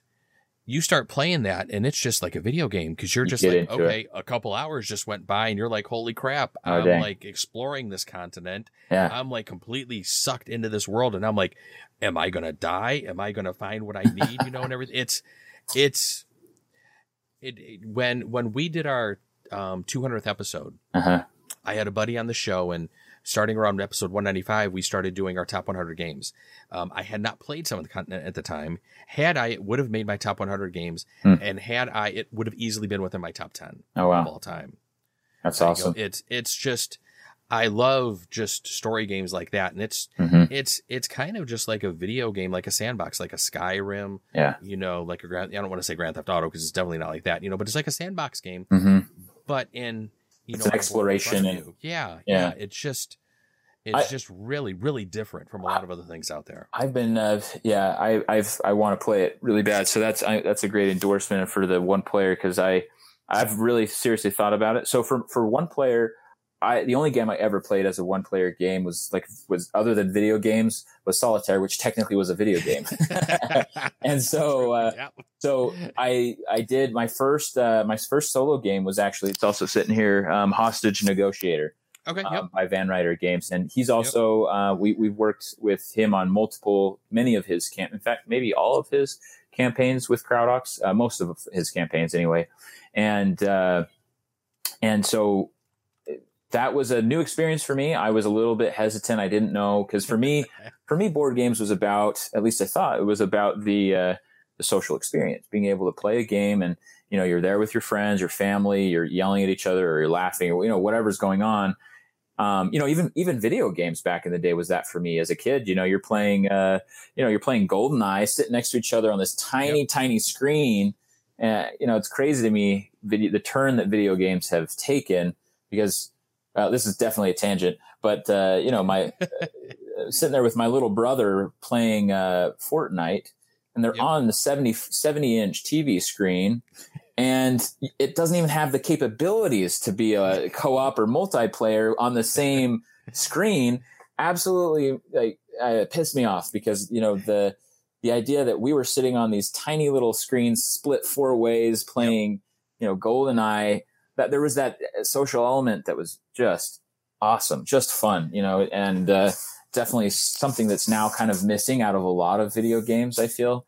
you start playing that and it's just like a video game because you're just you like okay it. a couple hours just went by and you're like holy crap oh, i'm dang. like exploring this continent yeah. i'm like completely sucked into this world and i'm like am I going to die? Am I going to find what I need? You know, and everything. It's, it's, it, it when, when we did our, um, 200th episode, uh-huh. I had a buddy on the show and starting around episode 195, we started doing our top 100 games. Um, I had not played some of the content at the time. Had I, it would have made my top 100 games. Hmm. And had I, it would have easily been within my top 10 oh, wow. of all time. That's awesome. It's, it's just, I love just story games like that, and it's mm-hmm. it's it's kind of just like a video game, like a sandbox, like a Skyrim. Yeah, you know, like a Grand. I don't want to say Grand Theft Auto because it's definitely not like that, you know. But it's like a sandbox game, mm-hmm. but in you it's know exploration. And, yeah, yeah, yeah, It's just it's I, just really really different from a lot of other things out there. I've been uh, yeah, I I've I want to play it really bad. So that's I, that's a great endorsement for the one player because I I've really seriously thought about it. So for for one player I the only game I ever played as a one player game was like was other than video games was solitaire, which technically was a video game. and so uh, so I I did my first uh, my first solo game was actually it's also sitting here um, Hostage Negotiator. Okay. Um, yep. By Van Ryder Games, and he's also yep. uh, we we've worked with him on multiple many of his camp. In fact, maybe all of his campaigns with CrowdOx, uh, most of his campaigns anyway, and uh, and so that was a new experience for me. I was a little bit hesitant. I didn't know because for me, for me, board games was about at least I thought it was about the uh, the social experience, being able to play a game and you know you're there with your friends, your family, you're yelling at each other or you're laughing or you know whatever's going on. Um, you know, even even video games back in the day was that for me as a kid. You know, you're playing, uh, you know, you're playing GoldenEye, sitting next to each other on this tiny, yep. tiny screen. And you know, it's crazy to me video, the turn that video games have taken because uh, this is definitely a tangent, but uh, you know, my uh, sitting there with my little brother playing uh, Fortnite, and they're yep. on the 70, 70 inch TV screen, and it doesn't even have the capabilities to be a co-op or multiplayer on the same screen. Absolutely, like, uh, pissed me off because you know the the idea that we were sitting on these tiny little screens, split four ways, playing yep. you know GoldenEye that there was that social element that was just awesome, just fun, you know, and uh, definitely something that's now kind of missing out of a lot of video games. I feel.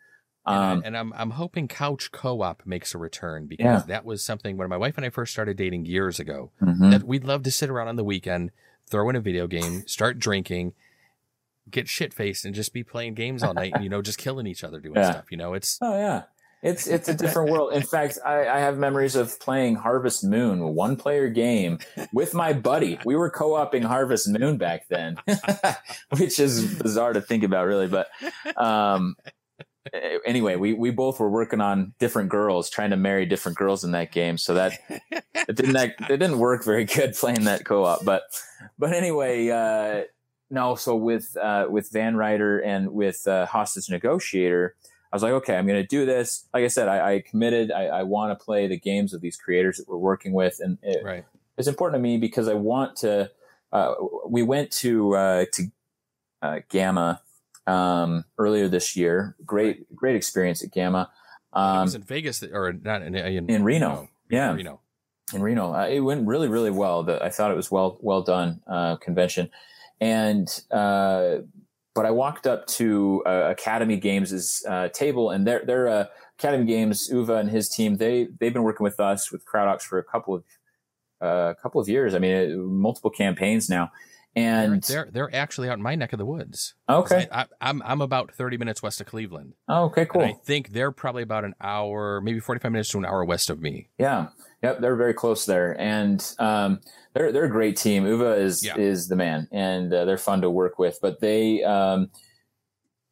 Um, and, I, am I'm, I'm hoping couch co-op makes a return because yeah. that was something when my wife and I first started dating years ago mm-hmm. that we'd love to sit around on the weekend, throw in a video game, start drinking, get shit faced, and just be playing games all night. you know, just killing each other doing yeah. stuff. You know, it's oh yeah, it's it's a different world. In fact, I, I, have memories of playing Harvest Moon, a one player game with my buddy. We were co oping Harvest Moon back then, which is bizarre to think about, really. But um, anyway, we, we both were working on different girls, trying to marry different girls in that game. So that it didn't it didn't work very good playing that co op. But but anyway, uh, no. So with uh, with Van Ryder and with uh, Hostage Negotiator I was like, okay, I'm going to do this. Like I said, I, I committed. I, I want to play the games of these creators that we're working with, and it, right. it's important to me because I want to. Uh, we went to uh, to uh, GAMA um, earlier this year. Great, great experience at GAMA. Um, it was in Vegas or not in, in, in Reno. Yeah. Reno. In Reno. Uh, it went really, really well. The, I thought it was well, well done, uh, convention. And, uh, but I walked up to uh, Academy Games' uh, table and they're, they're, uh, Academy Games, Uwe and his team, they, they've been working with us with CrowdOx for a couple of, a couple of years. I mean, multiple campaigns now and they're, they're, they're actually out in my neck of the woods. Okay, I, am I'm, I'm about 30 minutes west of Cleveland. Oh, okay, cool. And I think they're probably about an hour, maybe 45 minutes to an hour west of me. Yeah, yep, they're very close there, and um, they're they're a great team. Uwe is yeah. is the man, and uh, they're fun to work with. But they, um,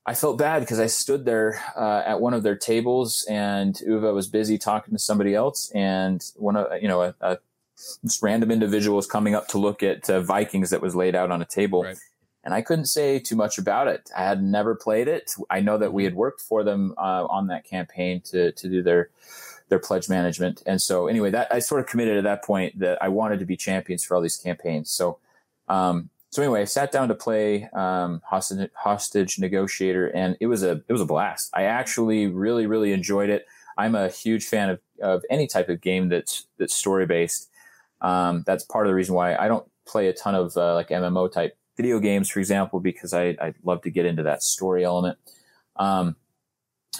I felt bad because I stood there uh, at one of their tables, and Uwe was busy talking to somebody else, and one of you know a, a this random individuals coming up to look at uh, Vikings that was laid out on a table. Right. And I couldn't say too much about it. I had never played it. I know that we mm-hmm. had worked for them uh, on that campaign to to do their their pledge management. And so anyway, that I sort of committed at that point that I wanted to be champions for all these campaigns. So um, so anyway, I sat down to play um, hostage, hostage negotiator, and it was a it was a blast. I actually really really enjoyed it. I'm a huge fan of, of any type of game that's that's story based, um, that's part of the reason why I don't play a ton of uh, like MMO type video games, for example, because I, I love to get into that story element. Um,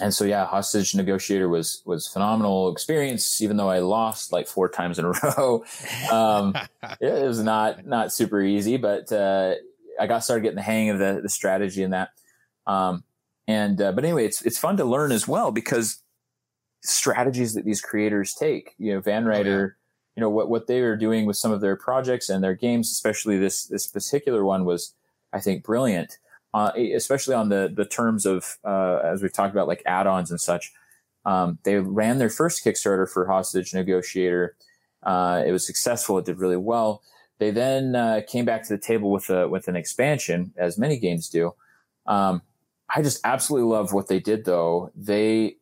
and so yeah, hostage negotiator was was phenomenal experience. Even though I lost like four times in a row, um, it was not not super easy. But uh, I got started getting the hang of the the strategy in that. Um, and uh, but anyway, it's it's fun to learn as well because strategies that these creators take. You know, Van Ryder. You know what what they are doing with some of their projects and their games, especially this this particular one was, I think, brilliant. Uh, especially on the the terms of uh, as we've talked about like add-ons and such. Um, they ran their first Kickstarter for Hostage Negotiator. Uh, it was successful. It did really well. They then uh, came back to the table with a with an expansion, as many games do. Um, I just absolutely love what they did, though. They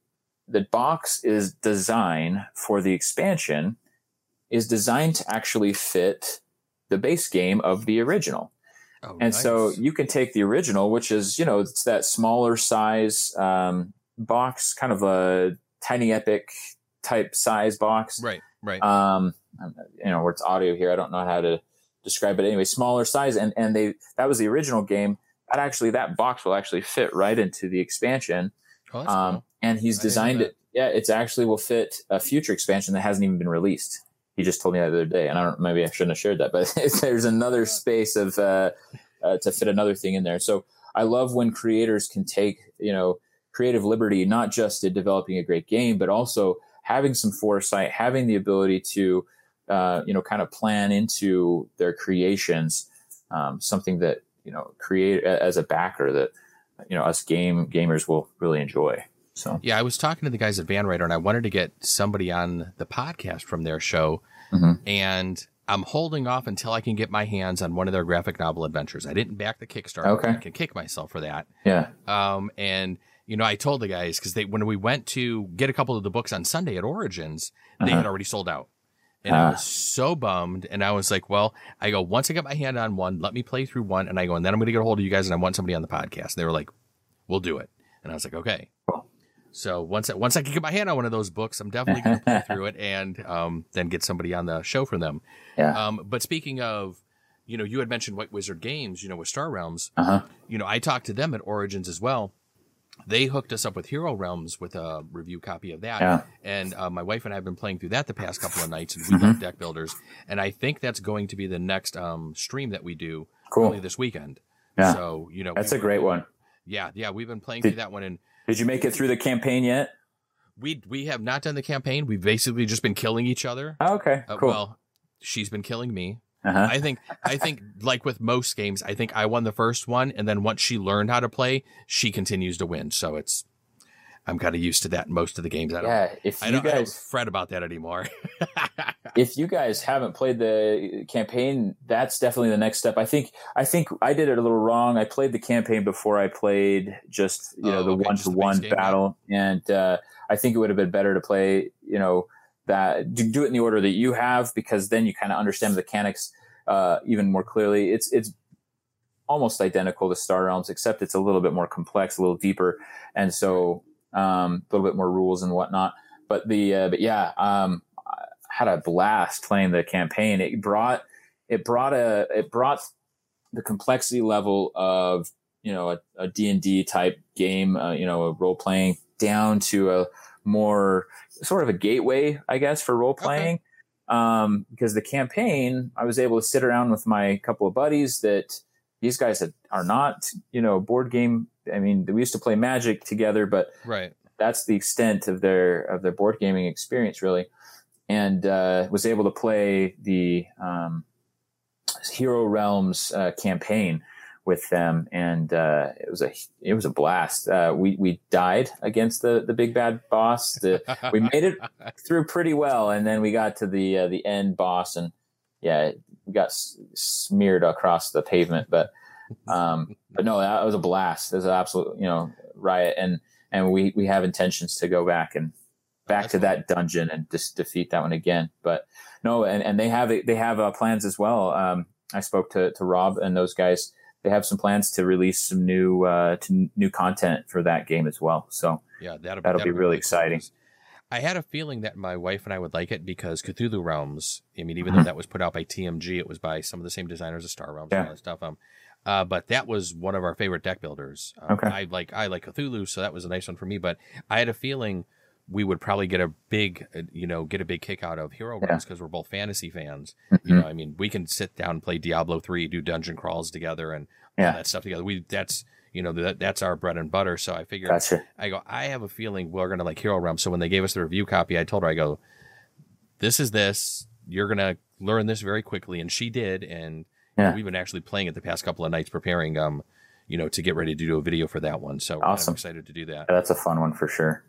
the box is designed for the expansion is designed to actually fit the base game of the original. Oh, and nice. so you can take the original, which is, you know, it's that smaller size um, box, kind of a tiny epic type size box. Right, right. Um, you know, where it's audio here. I don't know how to describe it. Anyway, smaller size. And, and they, that was the original game. That actually, that box will actually fit right into the expansion. Oh, um, cool. And he's designed it. Yeah, it's actually will fit a future expansion that hasn't even been released he just told me the other day, and I don't. Maybe I shouldn't have shared that, but there's another space of uh, uh, to fit another thing in there. So I love when creators can take you know creative liberty, not just in developing a great game, but also having some foresight, having the ability to uh, you know kind of plan into their creations um, something that you know create as a backer that you know us game gamers will really enjoy. So yeah, I was talking to the guys at Van Ryder, and I wanted to get somebody on the podcast from their show, mm-hmm. and I'm holding off until I can get my hands on one of their graphic novel adventures. I didn't back the Kickstarter. Okay, I can kick myself for that. Yeah. Um, and you know, I told the guys because they when we went to get a couple of the books on Sunday at Origins, they uh-huh. had already sold out. And uh I was so bummed. And I was like, well, I go, once I get my hand on one, let me play through one. And I go, and then I'm going to get a hold of you guys and I want somebody on the podcast. And they were like, we'll do it. And I was like, okay. So once I, once I can get my hand on one of those books, I'm definitely going to play through it and um, then get somebody on the show from them. Yeah. Um, but speaking of, you know, you had mentioned White Wizard Games, you know, with Star Realms. Uh-huh. You know, I talked to them at Origins as well. They hooked us up with Hero Realms with a review copy of that. Yeah. And uh, my wife and I have been playing through that the past couple of nights, and we mm-hmm. love deck builders. And I think that's going to be the next um, stream that we do cool. this weekend. Yeah. So you know, that's we, a great one. Yeah, yeah, we've been playing Did, through that one, and did you make it through the campaign yet? We we have not done the campaign. We've basically just been killing each other. Oh, okay, uh, cool. Well, she's been killing me. Uh-huh. I think I think like with most games, I think I won the first one, and then once she learned how to play, she continues to win. So it's I'm kind of used to that in most of the games. I don't, yeah, if you I don't, guys I don't fret about that anymore. if you guys haven't played the campaign, that's definitely the next step. I think I think I did it a little wrong. I played the campaign before I played just you know oh, the one to one battle, and uh, I think it would have been better to play you know that do it in the order that you have because then you kind of understand the mechanics uh, even more clearly. It's it's almost identical to Star Realms, except it's a little bit more complex, a little deeper, and so um, a little bit more rules and whatnot. But the uh, but yeah, um, I had a blast playing the campaign. It brought it brought a it brought the complexity level of you know a D and D type game, uh, you know, a role playing down to a more sort of a gateway, I guess, for role playing. Okay. Um, because the campaign, I was able to sit around with my couple of buddies that these guys had, are not, you know, board game. I mean, we used to play Magic together, but right. that's the extent of their of their board gaming experience, really. And uh, was able to play the um, Hero Realms uh, campaign with them, and uh, it was a it was a blast. Uh, we we died against the the big bad boss. The, we made it through pretty well, and then we got to the uh, the end boss, and yeah, got s- smeared across the pavement. But um, but no, that was a blast. It was an absolute you know riot, and and we we have intentions to go back and back to that dungeon and just defeat that one again. But no, and, and they have they have uh, plans as well. Um, I spoke to to Rob and those guys they have some plans to release some new uh, to new content for that game as well. So yeah, that'll, that'll, that'll be, really, really exciting. Cool. I had a feeling that my wife and I would like it because Cthulhu Realms. I mean, even mm-hmm. though that was put out by TMG, it was by some of the same designers as Star Realms yeah. and all that stuff. Um, uh, but that was one of our favorite deck builders. Um, okay. I like I like Cthulhu, so that was a nice one for me. But I had a feeling we would probably get a big, uh, you know, get a big kick out of Hero Realms because we're both fantasy fans. Mm-hmm. You know, I mean, we can sit down and play Diablo three, do dungeon crawls together, and yeah. all that stuff together. We that's you know that that's our bread and butter. So I figured gotcha. I go. I have a feeling we're gonna like Hero Realms. So when they gave us the review copy, I told her I go, this is this. You're gonna learn this very quickly, and she did. And yeah. we've been actually playing it the past couple of nights, preparing um, you know, to get ready to do a video for that one. So awesome. I'm excited to do that. Yeah, that's a fun one for sure.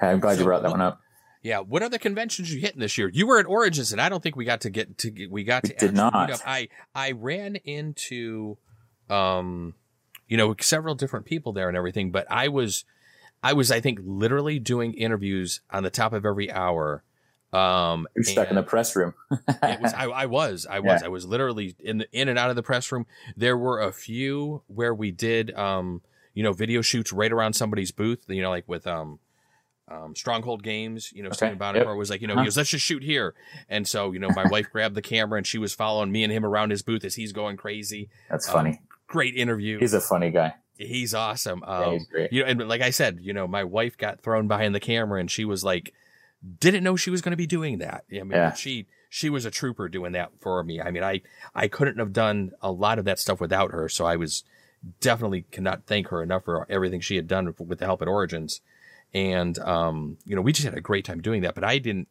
I'm glad so, you brought that one up. Yeah. What other conventions you hitting this year? You were at Origins, and I don't think we got to get to we got to did not. I I ran into, um, you know, several different people there and everything, but I was, I was I think literally doing interviews on the top of every hour. Um, You're stuck in the press room. was, I, I, was, I was, yeah. I was literally in the in and out of the press room. There were a few where we did, um, you know, video shoots right around somebody's booth. You know, like with um um, Stronghold Games, you know, okay. Stephen Buonocore yep. was like, you know, huh. he goes, let's just shoot here. And so, you know, my wife grabbed the camera and she was following me and him around his booth as he's going crazy. That's funny. Um, great interview. He's a funny guy. He's awesome. Um, yeah, he's great. You know, and like I said, you know, my wife got thrown behind the camera and she was like, didn't know she was going to be doing that. I mean, yeah. she, she was a trooper doing that for me. I mean, I, I couldn't have done a lot of that stuff without her. So I was definitely cannot thank her enough for everything she had done with the help at Origins and um, you know, we just had a great time doing that. But I didn't,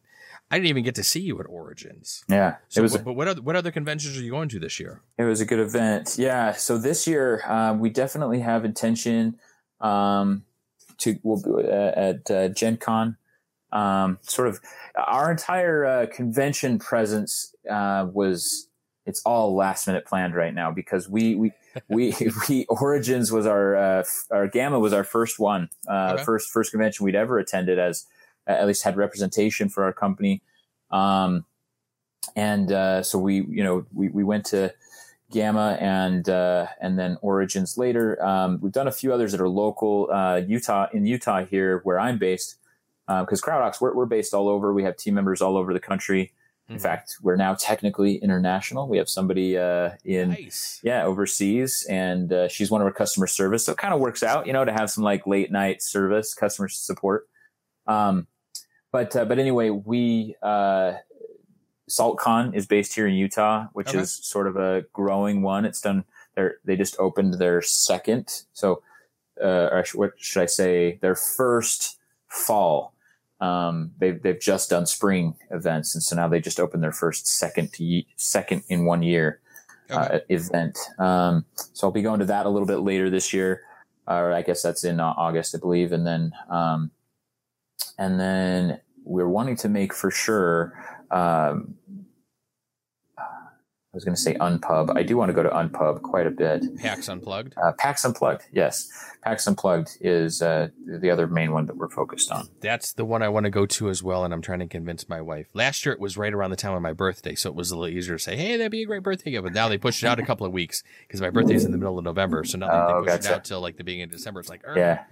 I didn't even get to see you at Origins. Yeah, so, it was. But what other what other conventions are you going to this year? It was a good event. Yeah. So this year, um, we definitely have intention um, to we'll be at uh, Gen Con. Um, sort of our entire uh, convention presence uh, was it's all last minute planned right now because we we we we Origins was our uh, our GAMA was our first one, uh, okay. first first convention we'd ever attended as at least had representation for our company, um, and uh, so we you know we we went to GAMA and uh, and then Origins later. Um, we've done a few others that are local uh, Utah in Utah here where I'm based because uh, CrowdOx we're, we're based all over. We have team members all over the country. In mm-hmm. fact, we're now technically international. We have somebody uh, in nice. yeah overseas, and uh, she's one of our customer service. So it kind of works out, you know, to have some like late night service, customer support. Um, but uh, but anyway, we uh, SaltCon is based here in Utah, which okay. is sort of a growing one. It's done. They they just opened their second, so uh, or what should I say, their first fall um, they've they've just done spring events, and so now they just opened their first second ye- second in one year uh, event. Um, so I'll be going to that a little bit later this year, or I guess that's in uh, August, I believe, and then um, and then we're wanting to make for sure um, I was going to say Unpub. I do want to go to Unpub quite a bit. PAX Unplugged? Uh, PAX Unplugged, yes. PAX Unplugged is uh, the other main one that we're focused on. That's the one I want to go to as well, and I'm trying to convince my wife. Last year it was right around the time of my birthday, so it was a little easier to say, hey, that'd be a great birthday gift. But now they pushed it out a couple of weeks because my birthday is in the middle of November, so now they, oh, they pushed gotcha. it out till like the beginning of December. It's like, yeah.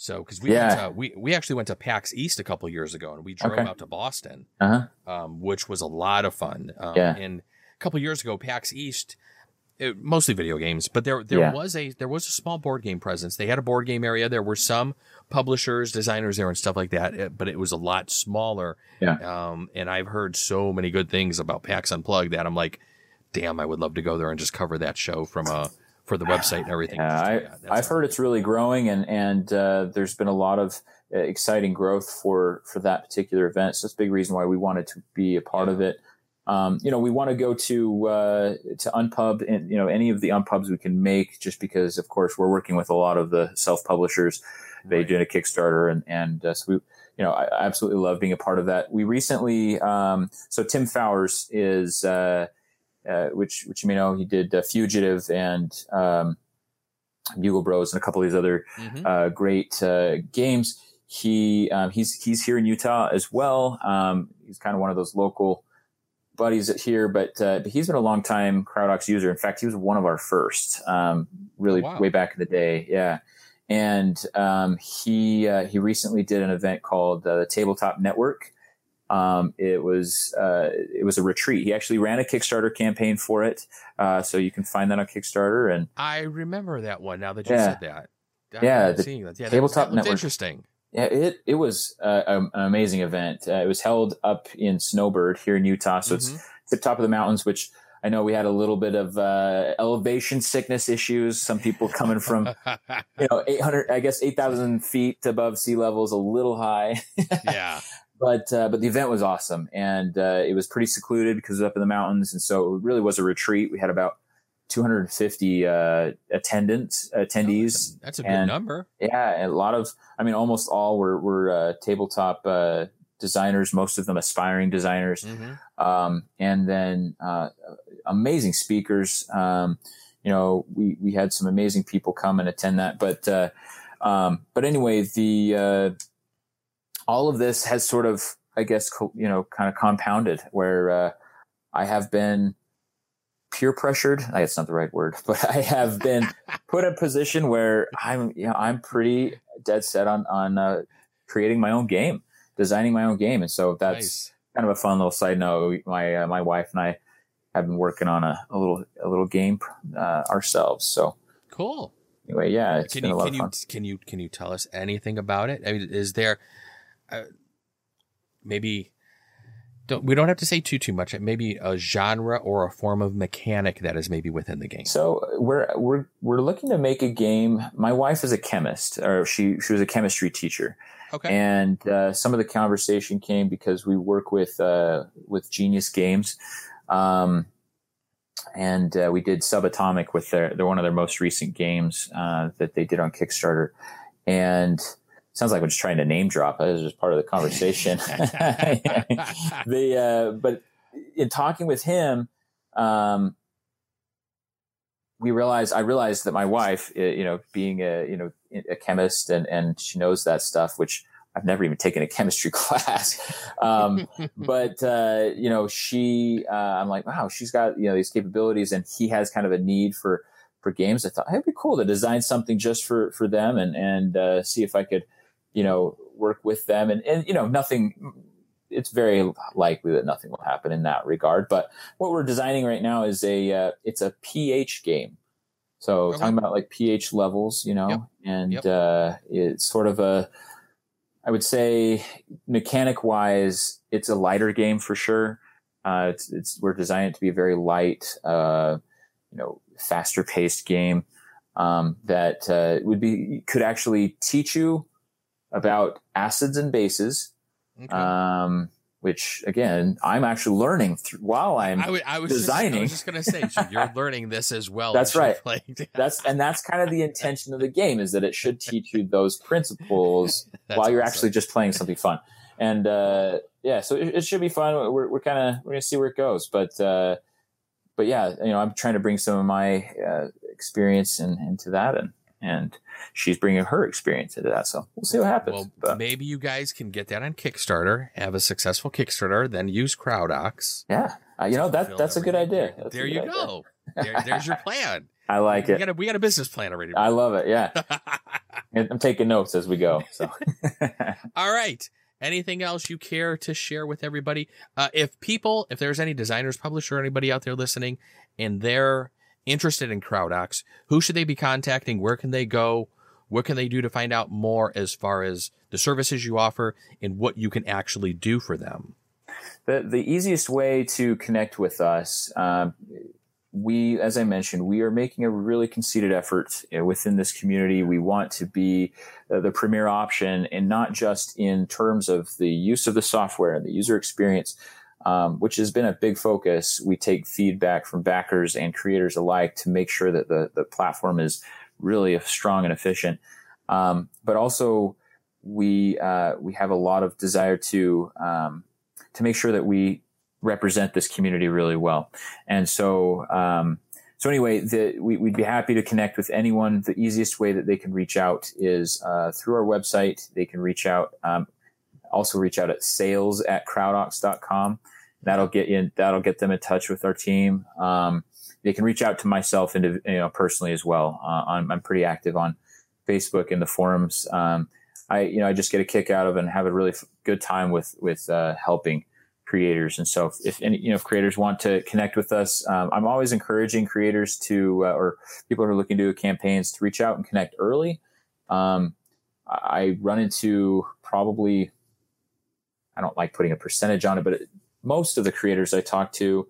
So, because we yeah. to, we we actually went to PAX East a couple years ago, and we drove okay. out to Boston, uh-huh. um, which was a lot of fun. Um, yeah. And a couple years ago, PAX East, it, mostly video games, but there there yeah. was a there was a small board game presence. They had a board game area. There were some publishers, designers there, and stuff like that. But it was a lot smaller. Yeah. Um, and I've heard so many good things about PAX Unplugged that I'm like, damn, I would love to go there and just cover that show from a for the website and everything. Yeah, I, yeah, I've heard it's really growing, and and uh, there's been a lot of uh, exciting growth for for that particular event. So that's a big reason why we wanted to be a part yeah. of it. Um, you know, we want to go to uh, to Unpub and you know any of the Unpubs we can make, just because, of course, we're working with a lot of the self publishers. They right. did a Kickstarter, and and uh, so we, you know, I absolutely love being a part of that. We recently, um, so Tim Fowers is uh, which which you may know he did uh, Fugitive and um, Burgle Bros and a couple of these other mm-hmm. uh, great uh, games. He um, he's he's here in Utah as well. Um, he's kind of one of those local buddies here, but uh, but he's been a long time CrowdOx user. In fact, he was one of our first, um, really oh, wow. way back in the day. Yeah. And um, he he recently did an event called the Tabletop Network, um, it was uh, it was a retreat. He actually ran a Kickstarter campaign for it, uh, so you can find that on Kickstarter. And I remember that one. Now that you yeah. said that, I yeah, the that. Yeah, tabletop that network. Interesting. Yeah, it it was uh, an amazing event. Uh, it was held up in Snowbird here in Utah, so mm-hmm. it's the top of the mountains, which I know we had a little bit of uh, elevation sickness issues. Some people coming from, you know, 800, I guess 8,000 feet above sea level is a little high. yeah but uh, but the event was awesome, and uh, it was pretty secluded because it was up in the mountains, and so it really was a retreat. We had about 250 uh, attendants, attendees. Oh, that's a, that's a good number. Yeah, a lot of, I mean, almost all were were uh, tabletop uh, designers, most of them aspiring designers, mm-hmm. um, and then uh, amazing speakers. Um, you know, we we had some amazing people come and attend that, but um, but anyway, the all of this has sort of, I guess, co- you know, kind of compounded where uh, I have been peer pressured. That's not the right word, but I have been put in a position where I'm, you know, I'm pretty dead set on on uh, creating my own game, designing my own game, and so that's nice. kind of a fun little side note. My uh, my wife and I have been working on a, a little a little game uh, ourselves. So cool. Anyway, yeah, can you can you can you can you tell us anything about it? I mean, is there uh, maybe don't we don't have to say too too much. Maybe a genre or a form of mechanic that is maybe within the game. So we're we're we're looking to make a game. My wife is a chemist, or she she was a chemistry teacher. Okay. And uh, some of the conversation came because we work with uh, with Genius Games, um, and uh, we did Subatomic with their they're one of their most recent games uh, that they did on Kickstarter, and sounds like we're just trying to name drop. It was just part of the conversation. the uh, but in talking with him, um, we realized I realized that my wife, uh, you know, being a you know a chemist and and she knows that stuff, which I've never even taken a chemistry class. Um, but, uh, you know, she, uh, I'm like, wow, she's got, you know, these capabilities and he has kind of a need for, for games. I thought it'd be cool to design something just for, for them and, and, uh, see if I could, you know, work with them and, and, you know, nothing, it's very likely that nothing will happen in that regard. But what we're designing right now is a, uh, it's a pH game. So okay. talking about like pH levels, you know, yep. and, yep. uh, it's sort of a, I would say mechanic wise, it's a lighter game for sure. Uh, it's, it's, we're designing it to be a very light, uh, you know, faster paced game, um, that, uh, would be, could actually teach you about acids and bases. Okay. Um, which again, I'm actually learning through, while I'm I, I was designing. Just, I was just going to say, so you're learning this as well. That's right. that's and that's kind of the intention of the game is that it should teach you those principles while you're actually just playing something fun. And uh, yeah, so it, it, should be fun. We're, we're kind of we're gonna see where it goes, but uh, but yeah, you know, I'm trying to bring some of my uh, experience in, into that and and she's bringing her experience into that. So we'll see what happens. Well, but, maybe you guys can get that on Kickstarter, have a successful Kickstarter, then use CrowdOx. Yeah, uh, you know that that's a good idea. That's there you go. There, there's your plan. I like we it. Got a, we got a business plan already. I love it. Yeah. I'm taking notes as we go. So, all right. Anything else you care to share with everybody? Uh, if people, if there's any designers, publisher, anybody out there listening, and they're interested in CrowdOx, who should they be contacting? Where can they go? What can they do to find out more as far as the services you offer and what you can actually do for them? The, the easiest way to connect with us, um, we, as I mentioned, we are making a really conceited effort within this community. We want to be uh, the premier option, and not just in terms of the use of the software and the user experience, um, which has been a big focus. We take feedback from backers and creators alike to make sure that the, the platform is really strong and efficient. Um, but also, we uh, we have a lot of desire to um, to make sure that we represent this community really well. And so, um, so anyway, the, we, would be happy to connect with anyone. The easiest way that they can reach out is uh, through our website. They can reach out, um, also reach out at sales at crowdox.com. That'll get in, that'll get them in touch with our team. Um, they can reach out to myself and you know personally as well. Uh, I'm, I'm, pretty active on Facebook and the forums. Um, I you know I just get a kick out of and have a really f- good time with with uh, helping creators. And so if, if, any, you know, if creators want to connect with us, um, I'm always encouraging creators to, uh, or people who are looking to do campaigns to reach out and connect early. Um, I run into probably, I don't like putting a percentage on it, but it, most of the creators I talk to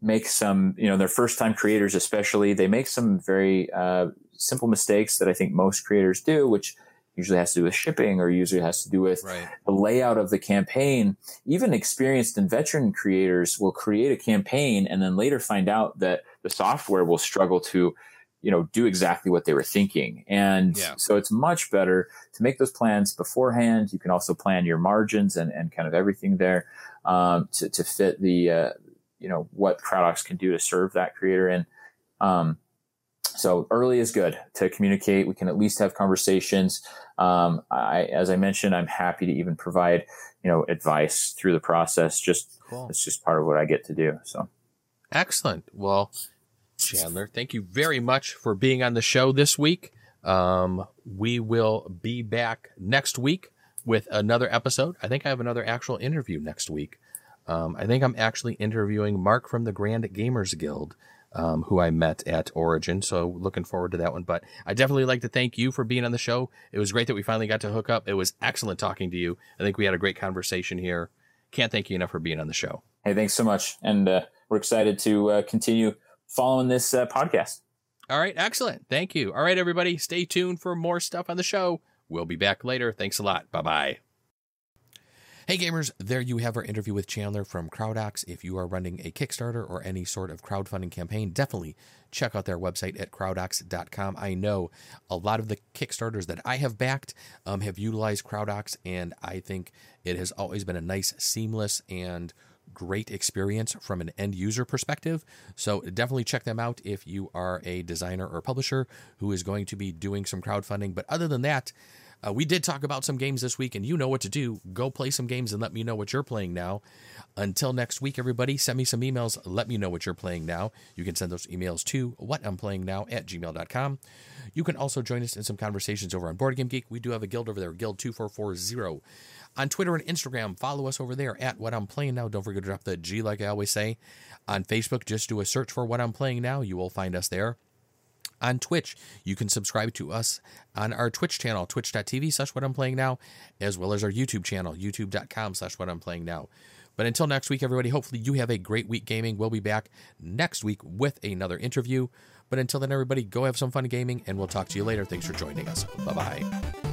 make some, you know, their first time creators, especially, they make some very uh, simple mistakes that I think most creators do, which usually has to do with shipping or usually has to do with right. the layout of the campaign. Even experienced and veteran creators will create a campaign and then later find out that the software will struggle to, you know, do exactly what they were thinking. And yeah. so it's much better to make those plans beforehand. You can also plan your margins and, and kind of everything there um, to, to fit the, uh, you know, what CrowdOx can do to serve that creator. And, um, so early is good to communicate. We can at least have conversations. Um, I, as I mentioned, I'm happy to even provide, you know, advice through the process. Just cool. it's just part of what I get to do. So excellent. Well, Chandler, thank you very much for being on the show this week. Um, we will be back next week with another episode. I think I have another actual interview next week. Um, I think I'm actually interviewing Mark from the Grand Gamers Guild um, who I met at Origin. So looking forward to that one. But I definitely like to thank you for being on the show. It was great that we finally got to hook up. It was excellent talking to you. I think we had a great conversation here. Can't thank you enough for being on the show. Hey, thanks so much. And uh, we're excited to uh, continue following this uh, podcast. All right, excellent. Thank you. All right, everybody, stay tuned for more stuff on the show. We'll be back later. Thanks a lot. Bye bye. Hey gamers, there you have our interview with Chandler from CrowdOx. If you are running a Kickstarter or any sort of crowdfunding campaign, definitely check out their website at crowdox.com. I know a lot of the Kickstarters that I have backed um, have utilized CrowdOx, and I think it has always been a nice, seamless, and great experience from an end user perspective. So definitely check them out if you are a designer or publisher who is going to be doing some crowdfunding. But other than that, uh, we did talk about some games this week, and you know what to do. Go play some games and let me know what you're playing now. Until next week, everybody, send me some emails. Let me know what you're playing now. You can send those emails to whatimplayingnow at gmail.com. You can also join us in some conversations over on Board Game Geek. We do have a guild over there, Guild 2440. On Twitter and Instagram, follow us over there at What I'm Playing Now. Don't forget to drop the G, like I always say. On Facebook, just do a search for What I'm Playing Now. You will find us there on Twitch. You can subscribe to us on our Twitch channel, twitch.tv slash what I'm playing now, as well as our YouTube channel, youtube.com slash what I'm playing now. But until next week, everybody, hopefully you have a great week gaming. We'll be back next week with another interview. But until then, everybody, go have some fun gaming, and we'll talk to you later. Thanks for joining us. Bye bye.